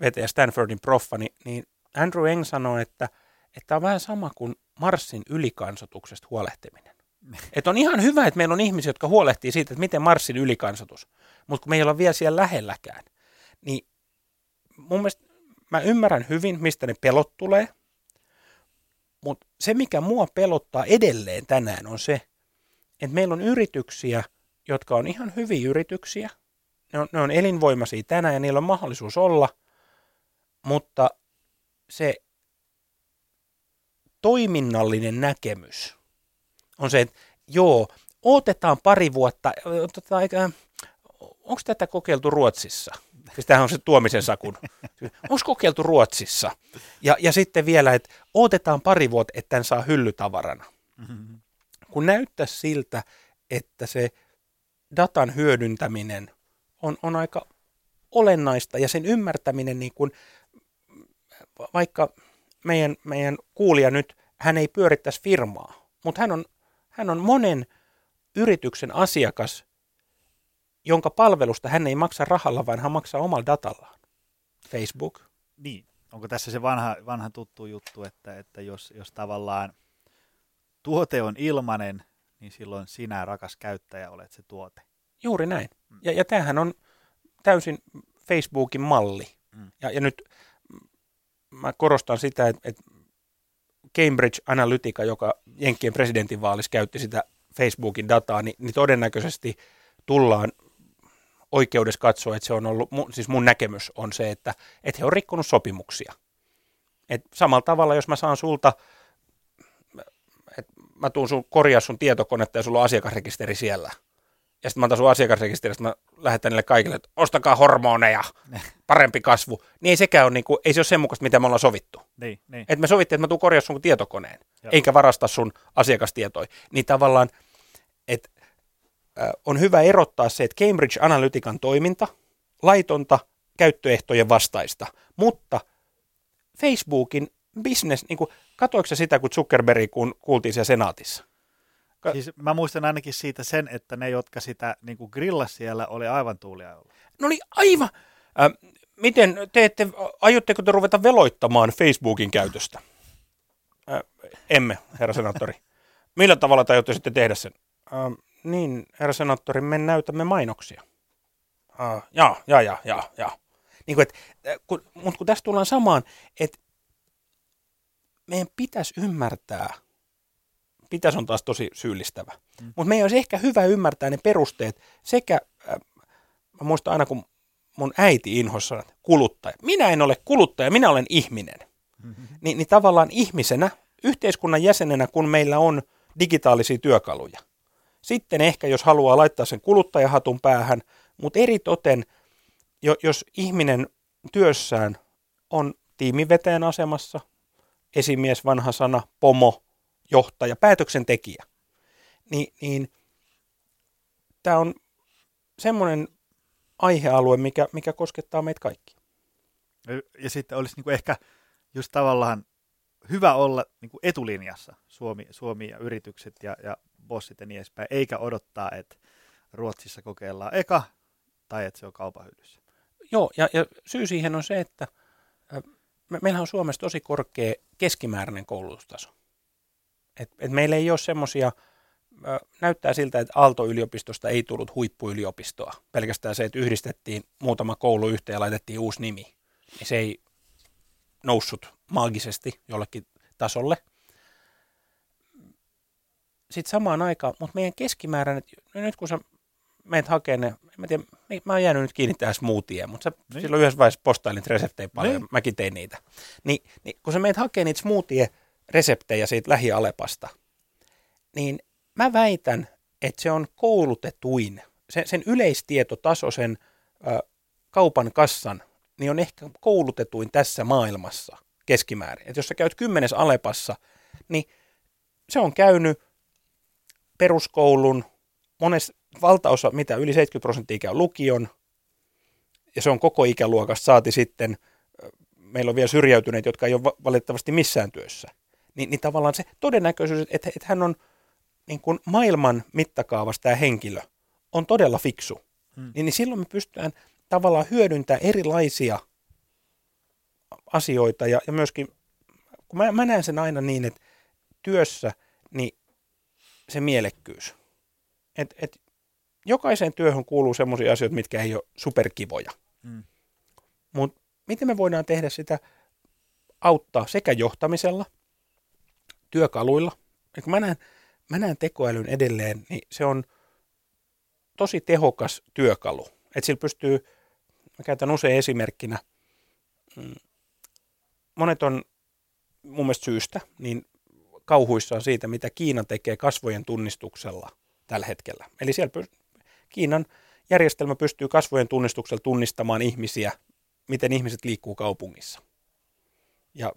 vetäjä Stanfordin proffa, niin, niin Andrew Eng sanoi, että, että on vähän sama kuin Marsin ylikansotuksesta huolehtiminen. Et on ihan hyvä, että meillä on ihmisiä, jotka huolehtii siitä, että miten Marsin ylikansotus, mutta kun me ei olla vielä siellä lähelläkään, niin mun mielestä mä ymmärrän hyvin, mistä ne pelot tulee, se, mikä mua pelottaa edelleen tänään, on se, että meillä on yrityksiä, jotka on ihan hyviä yrityksiä, ne on, ne on elinvoimaisia tänään ja niillä on mahdollisuus olla, mutta se toiminnallinen näkemys on se, että joo, otetaan pari vuotta, otetaan, onko tätä kokeiltu Ruotsissa? Siis tämähän on se tuomisen sakun. Onko kokeiltu Ruotsissa? Ja, ja sitten vielä, että otetaan pari vuotta, että tämän saa hyllytavarana. Mm-hmm. Kun näyttää siltä, että se datan hyödyntäminen on, on aika olennaista ja sen ymmärtäminen, niin kuin, vaikka meidän, meidän kuulija nyt, hän ei pyörittäisi firmaa, mutta hän on, hän on monen yrityksen asiakas, jonka palvelusta hän ei maksa rahalla, vaan hän maksaa omalla datallaan. Facebook. Niin. Onko tässä se vanha, vanha tuttu juttu, että, että jos, jos tavallaan tuote on ilmanen, niin silloin sinä, rakas käyttäjä, olet se tuote. Juuri näin. Mm. Ja, ja tämähän on täysin Facebookin malli. Mm. Ja, ja nyt mä korostan sitä, että, että Cambridge Analytica, joka Jenkkien presidentinvaalissa käytti sitä Facebookin dataa, niin, niin todennäköisesti tullaan oikeudessa katsoa, että se on ollut, siis mun näkemys on se, että, että he on rikkonut sopimuksia. Et samalla tavalla, jos mä saan sulta, että mä tuun sun korjaa sun tietokonetta ja sulla on asiakasrekisteri siellä – ja sitten mä otan sun asiakasrekisteristä, mä lähetän niille kaikille, että ostakaa hormoneja, parempi kasvu. Niin ei sekään ole, niin kuin, ei se ole sen mukaista, mitä me ollaan sovittu. Niin, niin. Että me sovittiin, että mä tuun korjaa sun tietokoneen, Joo. eikä varasta sun asiakastietoja. Niin tavallaan, on hyvä erottaa se, että Cambridge Analytican toiminta, laitonta, käyttöehtojen vastaista, mutta Facebookin business, niin kuin, katoiko sitä, kun Zuckerberg kun kuultiin siellä senaatissa? Ka- siis mä muistan ainakin siitä sen, että ne, jotka sitä niin kuin grillas siellä, oli aivan tuuliajolla. No oli aivan. Äh, miten teette, aiotteko te ruveta veloittamaan Facebookin käytöstä? Äh, emme, herra senaattori. Millä tavalla te aiotte sitten tehdä sen? Äh, niin, herra senaattori, me näytämme mainoksia. Äh, jaa, jaa, jaa, jaa, jaa. Niin kuin, et, kun, mutta kun tässä tullaan samaan, että meidän pitäisi ymmärtää – pitäisi on taas tosi syyllistävä. Mm. Mutta meidän olisi ehkä hyvä ymmärtää ne perusteet sekä, äh, mä muistan aina kun mun äiti inhossa että kuluttaja. Minä en ole kuluttaja, minä olen ihminen. Mm-hmm. Ni, niin tavallaan ihmisenä, yhteiskunnan jäsenenä, kun meillä on digitaalisia työkaluja. Sitten ehkä, jos haluaa laittaa sen kuluttajahatun päähän, mutta eri toten, jos ihminen työssään on tiimiveteen asemassa, esimies, vanha sana, pomo, johtaja, aihealue, mikä, mikä koskettaa meitä kaikki. Ja sitten olisi niin kuin ehkä just tavallaan hyvä olla niin kuin etulinjassa Suomi, Suomi ja yritykset ja, ja bossit ja niin edespäin, eikä odottaa, että Ruotsissa kokeillaan eka tai että se on kaupan hyllyssä. Joo, ja, ja syy siihen on se, että me, meillä on Suomessa tosi korkea keskimääräinen koulutustaso. Et, et meillä ei ole semmoisia, näyttää siltä, että Aalto-yliopistosta ei tullut huippuyliopistoa. Pelkästään se, että yhdistettiin muutama koulu yhteen ja laitettiin uusi nimi, niin se ei noussut maagisesti jollekin tasolle. Sitten samaan aikaan, mutta meidän keskimääräinen, no nyt kun sä meet hakee ne, mä, tiedä, mä oon jäänyt nyt kiinni tähän smoothieen, mutta sä niin. silloin yhdessä vaiheessa postailit reseptejä paljon, niin. mäkin tein niitä. Ni, niin kun sä meet hakee niitä smoothie-reseptejä siitä lähialepasta, niin mä väitän, että se on koulutetuin, sen, sen yleistietotaso, sen ö, kaupan kassan, niin on ehkä koulutetuin tässä maailmassa keskimäärin. Et jos sä käyt kymmenes Alepassa, niin se on käynyt peruskoulun, monessa valtaosa, mitä yli 70 prosenttia käy lukion, ja se on koko ikäluokasta, saati sitten, meillä on vielä syrjäytyneet, jotka ei ole valitettavasti missään työssä. Niin, niin tavallaan se todennäköisyys, että, että hän on niin kuin maailman mittakaavassa tämä henkilö, on todella fiksu. Hmm. Niin, niin silloin me pystytään tavallaan hyödyntämään erilaisia asioita ja, ja myöskin, kun mä, mä näen sen aina niin, että työssä niin se mielekkyys. Et, et jokaiseen työhön kuuluu sellaisia asioita, mitkä ei ole superkivoja. Mm. Mutta miten me voidaan tehdä sitä auttaa sekä johtamisella, työkaluilla. Ja kun mä näen, mä näen tekoälyn edelleen, niin se on tosi tehokas työkalu. Että sillä pystyy, mä käytän usein esimerkkinä, mm, monet on mun mielestä syystä niin kauhuissaan siitä, mitä Kiina tekee kasvojen tunnistuksella tällä hetkellä. Eli siellä Kiinan järjestelmä pystyy kasvojen tunnistuksella tunnistamaan ihmisiä, miten ihmiset liikkuu kaupungissa. Ja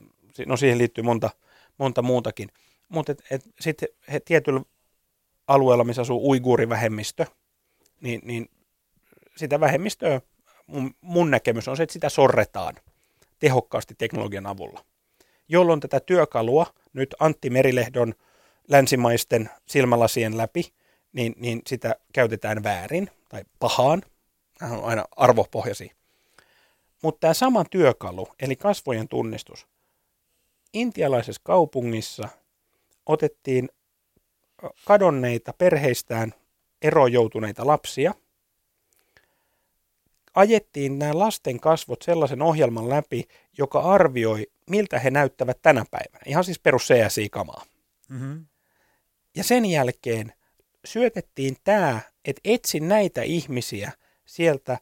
no siihen liittyy monta, monta muutakin. Mutta sitten tietyllä alueella, missä asuu uiguurivähemmistö, niin, niin sitä vähemmistöä, mun, mun näkemys on se, että sitä sorretaan tehokkaasti teknologian avulla. Jolloin tätä työkalua nyt Antti Merilehdon länsimaisten silmälasien läpi niin, niin sitä käytetään väärin tai pahaan. Nämä on aina arvopohjasi. Mutta tämä sama työkalu, eli kasvojen tunnistus, intialaisessa kaupungissa otettiin kadonneita perheistään eroon joutuneita lapsia, ajettiin nämä lasten kasvot sellaisen ohjelman läpi, joka arvioi, miltä he näyttävät tänä päivänä. Ihan siis perus CSI-kamaa. Mm-hmm. Ja sen jälkeen syötettiin tämä, että etsi näitä ihmisiä sieltä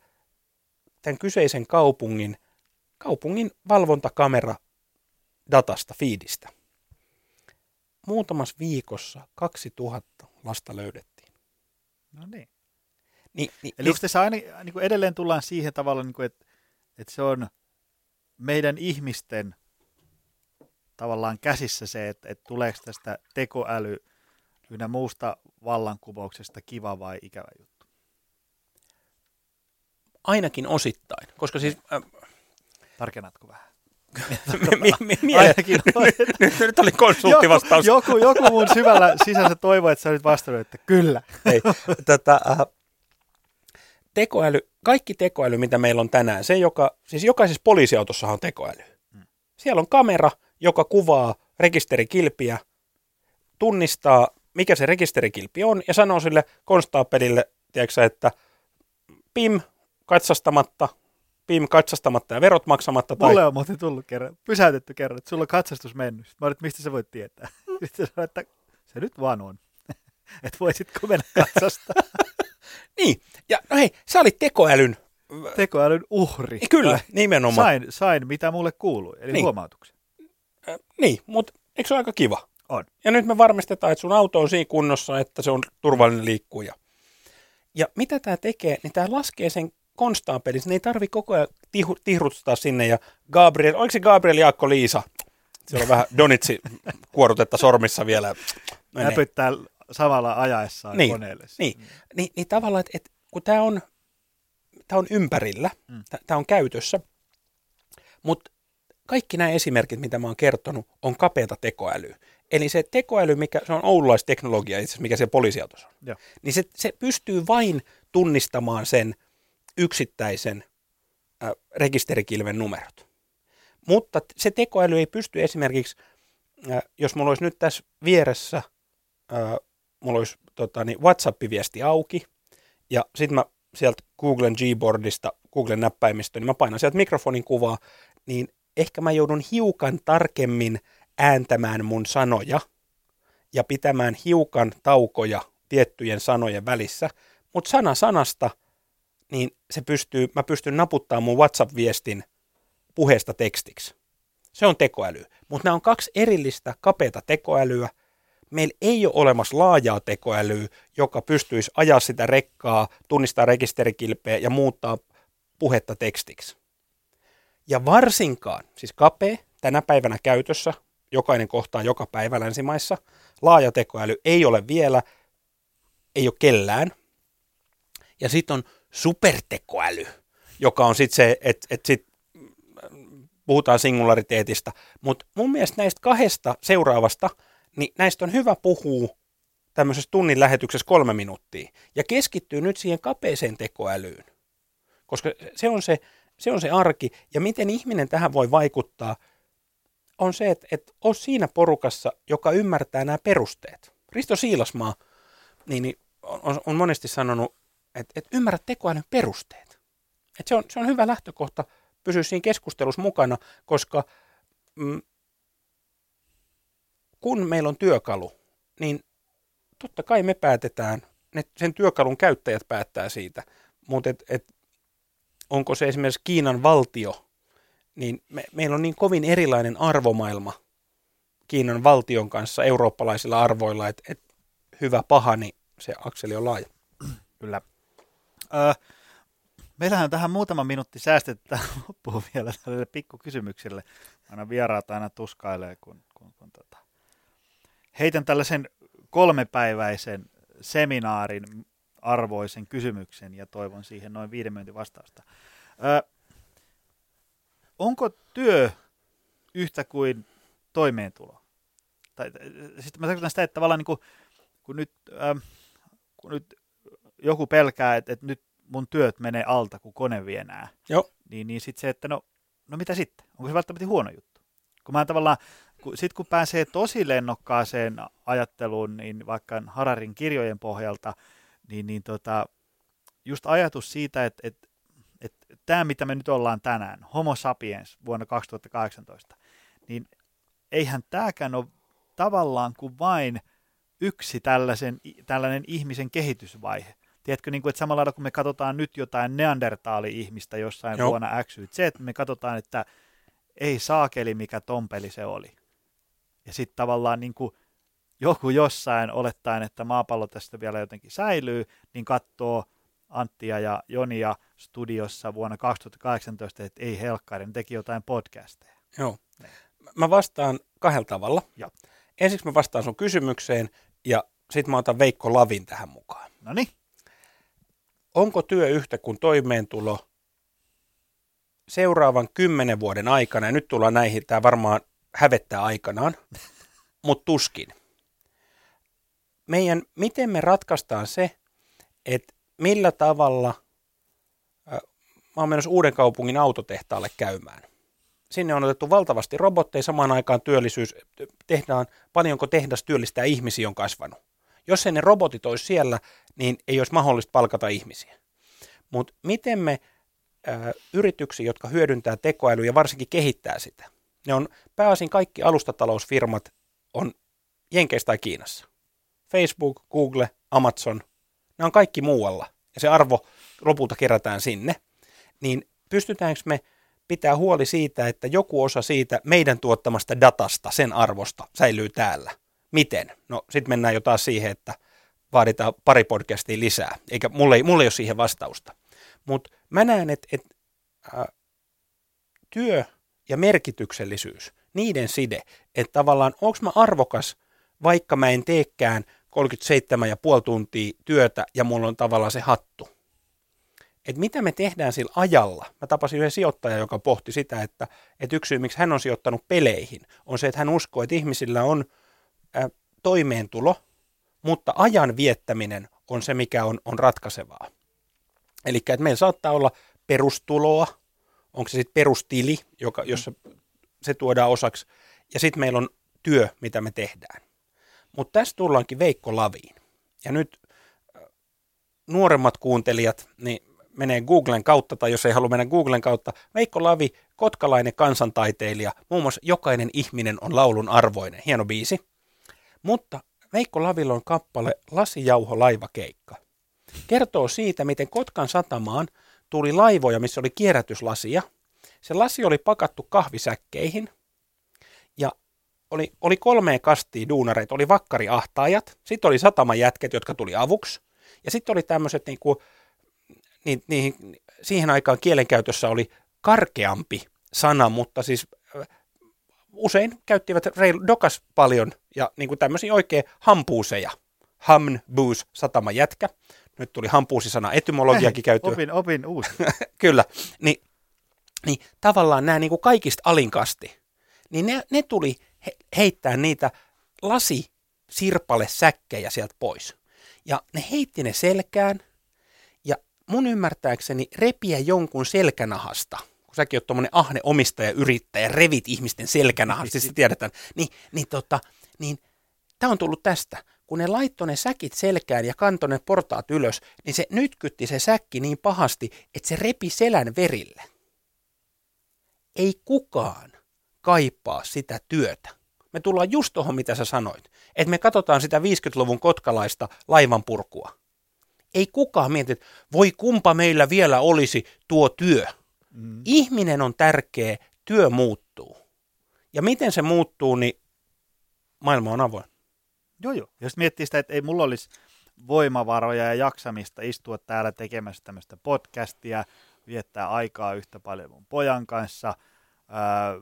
tämän kyseisen kaupungin, kaupungin valvontakamera datasta, fiidistä. Muutamassa viikossa 2000 lasta löydettiin. No niin. Ni, ni, Eli tässä aina niin kuin edelleen tullaan siihen tavalla, niin kuin, että, että se on meidän ihmisten tavallaan käsissä se, että, että tuleeko tästä tekoäly ynnä muusta vallankumouksesta kiva vai ikävä juttu? Ainakin osittain, koska siis... Äh, Tarkennatko vähän? Ainakin. nyt, nyt oli konsulttivastaus. Joku, joku, joku mun syvällä sisänsä toivoi, että sä nyt vastannut, että kyllä. Ei, tota, äh, tekoäly, kaikki tekoäly, mitä meillä on tänään, se joka, siis jokaisessa poliisiautossa on tekoäly. Hmm. Siellä on kamera, joka kuvaa rekisterikilpiä, tunnistaa mikä se rekisterikilpi on, ja sanoo sille konstaapelille, tiedätkö, että PIM katsastamatta, PIM katsastamatta ja verot maksamatta. Tai... Mulle on muuten tullut kerran, pysäytetty kerran, että sulla on katsastus mennyt. Mä olin, että mistä sä voit tietää? Sitten sanoin, että se nyt vaan on. että voisitko mennä katsasta. niin, ja no hei, sä olit tekoälyn... Tekoälyn uhri. Kyllä, nimenomaan. Sain, sain, mitä mulle kuului, eli niin. huomautuksen. Niin, mutta eikö se ole aika kiva? On. Ja nyt me varmistetaan, että sun auto on siinä kunnossa, että se on turvallinen liikkuja. Ja mitä tämä tekee, niin tämä laskee sen konstaapelin. Sen ei tarvi koko ajan tihu, tihruttaa sinne. Ja Gabriel, oliko se Gabriel Jaakko Liisa? Se on vähän Donitsi kuorutetta sormissa vielä. Näpyttää samalla ajaessaan niin, koneelle. Niin, niin, niin tavallaan, että, että kun tämä on, tämä on ympärillä, mm. tämä on käytössä, mutta kaikki nämä esimerkit, mitä mä oon kertonut, on kapeata tekoälyä. Eli se tekoäly, mikä se on oululaisteknologia itse asiassa, mikä se poliisiautossa on, Joo. niin se, se pystyy vain tunnistamaan sen yksittäisen äh, rekisterikilven numerot. Mutta se tekoäly ei pysty esimerkiksi, äh, jos mulla olisi nyt tässä vieressä, äh, mulla olisi tota, niin WhatsApp-viesti auki, ja sitten mä sieltä Googlen Gboardista, Googlen näppäimistä, niin mä painan sieltä mikrofonin kuvaa, niin ehkä mä joudun hiukan tarkemmin ääntämään mun sanoja ja pitämään hiukan taukoja tiettyjen sanojen välissä, mutta sana sanasta, niin se pystyy, mä pystyn naputtamaan mun WhatsApp-viestin puheesta tekstiksi. Se on tekoäly. Mutta nämä on kaksi erillistä kapeata tekoälyä. Meillä ei ole olemassa laajaa tekoälyä, joka pystyisi ajaa sitä rekkaa, tunnistaa rekisterikilpeä ja muuttaa puhetta tekstiksi. Ja varsinkaan, siis kapea, tänä päivänä käytössä, jokainen kohtaa joka päivä länsimaissa, laaja tekoäly ei ole vielä, ei ole kellään. Ja sitten on supertekoäly, joka on sitten se, että et sit puhutaan singulariteetista. Mutta mun mielestä näistä kahdesta seuraavasta, niin näistä on hyvä puhua tämmöisessä tunnin lähetyksessä kolme minuuttia. Ja keskittyy nyt siihen kapeeseen tekoälyyn. Koska se on se, se on se arki. Ja miten ihminen tähän voi vaikuttaa, on se, että, että on siinä porukassa, joka ymmärtää nämä perusteet. Risto Siilasmaa niin, niin on, on monesti sanonut, että, että ymmärrät tekoälyn perusteet. Että se, on, se on hyvä lähtökohta pysyä siinä keskustelussa mukana, koska mm, kun meillä on työkalu, niin totta kai me päätetään, ne, sen työkalun käyttäjät päättää siitä, mutta et, et, onko se esimerkiksi Kiinan valtio, niin me, meillä on niin kovin erilainen arvomaailma Kiinan valtion kanssa eurooppalaisilla arvoilla, että et hyvä paha, niin se akseli on laaja. Kyllä. Öö, meillähän on tähän muutama minuutti säästetty tähän loppuun vielä tälle pikkukysymykselle. Aina vieraat aina tuskailee, kun, kun, kun tota. heitän tällaisen kolmepäiväisen seminaarin arvoisen kysymyksen ja toivon siihen noin viiden minuutin vastausta. Öö, onko työ yhtä kuin toimeentulo? Tai, sitten mä tarkoitan sitä, että tavallaan niin kuin, kun, nyt, ähm, kun nyt joku pelkää, että, että nyt mun työt menee alta, kun kone vie nää, Joo. niin, niin sitten se, että no, no mitä sitten? Onko se välttämättä huono juttu? Kun mä tavallaan, kun, sit kun pääsee tosi lennokkaaseen ajatteluun, niin vaikka Hararin kirjojen pohjalta, niin, niin tota, just ajatus siitä, että, että, että tämä, mitä me nyt ollaan tänään, Homo sapiens vuonna 2018, niin eihän tämäkään ole tavallaan kuin vain yksi tällaisen, tällainen ihmisen kehitysvaihe. Tiedätkö, niin kuin, että samalla lailla kun me katsotaan nyt jotain neandertaali-ihmistä jossain Joo. vuonna X, Z, me katsotaan, että ei saakeli, mikä tompeli se oli. Ja sitten tavallaan niin kuin joku jossain olettaen, että maapallo tästä vielä jotenkin säilyy, niin katsoo Anttia ja Jonia studiossa vuonna 2018, että ei helkkari, ne teki jotain podcasteja. Joo. Mä vastaan kahdella tavalla. Joo. Ensiksi mä vastaan sun kysymykseen ja sitten mä otan Veikko Lavin tähän mukaan. No niin, Onko työ yhtä kuin toimeentulo seuraavan kymmenen vuoden aikana, ja nyt tullaan näihin, tämä varmaan hävettää aikanaan, mutta tuskin. Meidän, miten me ratkaistaan se, että millä tavalla, mä oon menossa uuden kaupungin autotehtaalle käymään. Sinne on otettu valtavasti robotteja, samaan aikaan työllisyys, tehdään, paljonko tehdas työllistää ihmisiä on kasvanut. Jos ei ne robotit olisi siellä, niin ei olisi mahdollista palkata ihmisiä. Mutta miten me ö, yrityksiä, jotka hyödyntää tekoälyä ja varsinkin kehittää sitä, ne on pääosin kaikki alustatalousfirmat on Jenkeistä tai Kiinassa. Facebook, Google, Amazon, ne on kaikki muualla ja se arvo lopulta kerätään sinne. Niin pystytäänkö me pitää huoli siitä, että joku osa siitä meidän tuottamasta datasta, sen arvosta, säilyy täällä. Miten? No sitten mennään jo taas siihen, että vaaditaan pari podcastia lisää, eikä mulle, ei- mulle ei ole siihen vastausta. Mutta mä näen, että et, äh, työ ja merkityksellisyys, niiden side, että tavallaan onko mä arvokas, vaikka mä en teekään 37,5 tuntia työtä ja mulla on tavallaan se hattu. että mitä me tehdään sillä ajalla. Mä tapasin yhden sijoittajan, joka pohti sitä, että, että yksi syy, miksi hän on sijoittanut peleihin, on se, että hän uskoo, että ihmisillä on ä, toimeentulo, mutta ajan viettäminen on se, mikä on, on ratkaisevaa. Eli että meillä saattaa olla perustuloa, onko se sitten perustili, joka, jossa se tuodaan osaksi, ja sitten meillä on työ, mitä me tehdään. Mutta tässä tullaankin Veikko Laviin. Ja nyt nuoremmat kuuntelijat, niin menee Googlen kautta, tai jos ei halua mennä Googlen kautta, Veikko Lavi, kotkalainen kansantaiteilija, muun muassa Jokainen ihminen on laulun arvoinen, hieno biisi. Mutta Veikko Lavilla on kappale Lasijauho laivakeikka. Kertoo siitä, miten Kotkan satamaan tuli laivoja, missä oli kierrätyslasia. Se lasi oli pakattu kahvisäkkeihin oli, oli kolmeen kastia duunareita. Oli vakkariahtaajat, sitten oli satamajätket, jotka tuli avuksi. Ja sitten oli tämmöiset, niin kuin, niin, niin, siihen aikaan kielenkäytössä oli karkeampi sana, mutta siis usein käyttivät reil, dokas paljon ja niin kuin tämmöisiä oikein hampuuseja. Hamn, booze, satama, jätkä. Nyt tuli hampuusisana etymologiakin käyttöön. Opin, opin uusi. Kyllä. Ni, niin tavallaan nämä niin kuin kaikista alinkasti, niin ne, ne tuli he, heittää niitä lasi sirpale säkkejä sieltä pois. Ja ne heitti ne selkään ja mun ymmärtääkseni repiä jonkun selkänahasta – kun säkin oot tuommoinen ahne omistaja, yrittäjä, revit ihmisten selkänahasta, siis tiedetään, niin, niin, tota, niin tämä on tullut tästä. Kun ne laittoi ne säkit selkään ja kantoi ne portaat ylös, niin se nytkytti se säkki niin pahasti, että se repi selän verille. Ei kukaan kaipaa sitä työtä. Me tullaan just tuohon, mitä sä sanoit. Että me katsotaan sitä 50-luvun kotkalaista laivanpurkua. Ei kukaan mieti, että voi kumpa meillä vielä olisi tuo työ. Mm. Ihminen on tärkeä, työ muuttuu. Ja miten se muuttuu, niin maailma on avoin. Joo, joo. Jos miettii sitä, että ei mulla olisi voimavaroja ja jaksamista istua täällä tekemässä tämmöistä podcastia, viettää aikaa yhtä paljon mun pojan kanssa, ää,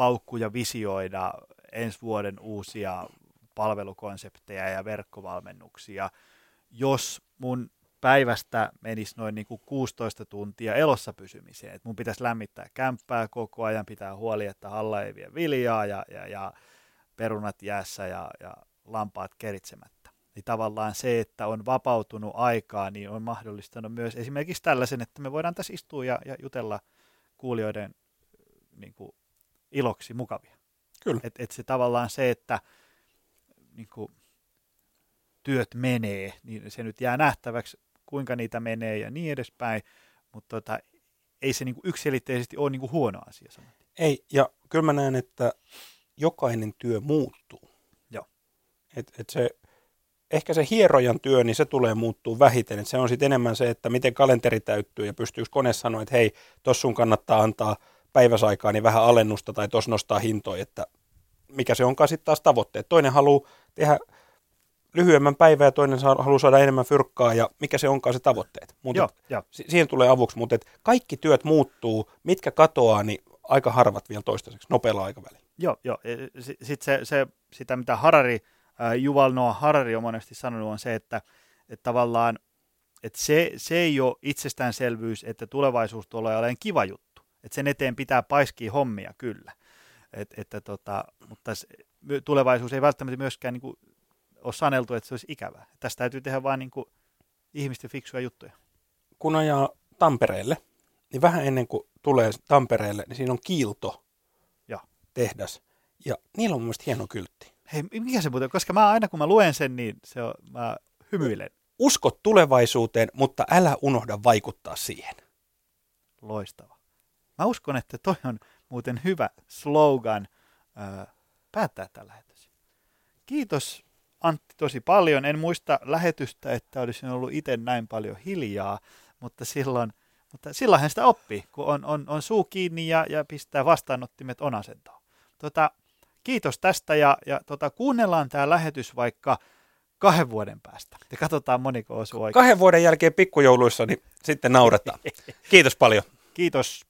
paukkuja visioida ensi vuoden uusia palvelukonsepteja ja verkkovalmennuksia, jos mun päivästä menisi noin niin kuin 16 tuntia elossa pysymiseen. Et mun pitäisi lämmittää kämppää koko ajan, pitää huoli, että halla ei vie viljaa ja, ja, ja perunat jäässä ja, ja lampaat keritsemättä. Niin tavallaan se, että on vapautunut aikaa, niin on mahdollistanut myös esimerkiksi tällaisen, että me voidaan tässä istua ja, ja jutella kuulijoiden niin kuin, iloksi mukavia. Kyllä. Et, et se tavallaan se, että niin kuin, työt menee, niin se nyt jää nähtäväksi kuinka niitä menee ja niin edespäin, mutta tota, ei se niinku yksilitteisesti ole niinku huono asia. Sanottiin. Ei, ja kyllä mä näen, että jokainen työ muuttuu. Joo. Et, et se, ehkä se hierojan työ, niin se tulee muuttuu vähiten. Et se on sitten enemmän se, että miten kalenteri täyttyy ja pystyykö kone sanoa, että hei, tuossa sun kannattaa antaa päiväsaikaa niin vähän alennusta tai tuossa nostaa hintoja, että mikä se onkaan sitten taas tavoitteet. Toinen haluaa tehdä lyhyemmän päivän ja toinen saa, haluaa saada enemmän fyrkkaa ja mikä se onkaan se tavoitteet. Mutta Joo, jo. siihen tulee avuksi, mutta et kaikki työt muuttuu, mitkä katoaa, niin aika harvat vielä toistaiseksi, nopealla aikavälillä. Joo, joo. E, Sitten se, se, sitä, mitä Harari, äh, Yuval Noah Harari on monesti sanonut, on se, että, että tavallaan että se, se ei ole itsestäänselvyys, että tulevaisuus tulee olemaan kiva juttu. Että sen eteen pitää paiskia hommia kyllä. Et, että tota, mutta tulevaisuus ei välttämättä myöskään niin kuin ole saneltu, että se olisi ikävää. Tästä täytyy tehdä vain niin ihmisten fiksuja juttuja. Kun ajaa Tampereelle, niin vähän ennen kuin tulee Tampereelle, niin siinä on kiilto ja. tehdas. Ja niillä on mun mielestä hieno kyltti. Hei, mikä se muuten, koska mä aina kun mä luen sen, niin se on, mä hymyilen. Usko tulevaisuuteen, mutta älä unohda vaikuttaa siihen. Loistava. Mä uskon, että toi on muuten hyvä slogan äh, päättää tällä hetkellä. Kiitos Antti tosi paljon. En muista lähetystä, että olisin ollut itse näin paljon hiljaa, mutta silloin, mutta silloinhan sitä oppii, kun on, on, on suu kiinni ja, ja pistää vastaanottimet on asentoon. Tota, kiitos tästä ja, ja tota, kuunnellaan tämä lähetys vaikka kahden vuoden päästä. Ja katsotaan moniko osuu oikein. Kahden vuoden jälkeen pikkujouluissa, niin sitten nauretaan. Kiitos paljon. Kiitos.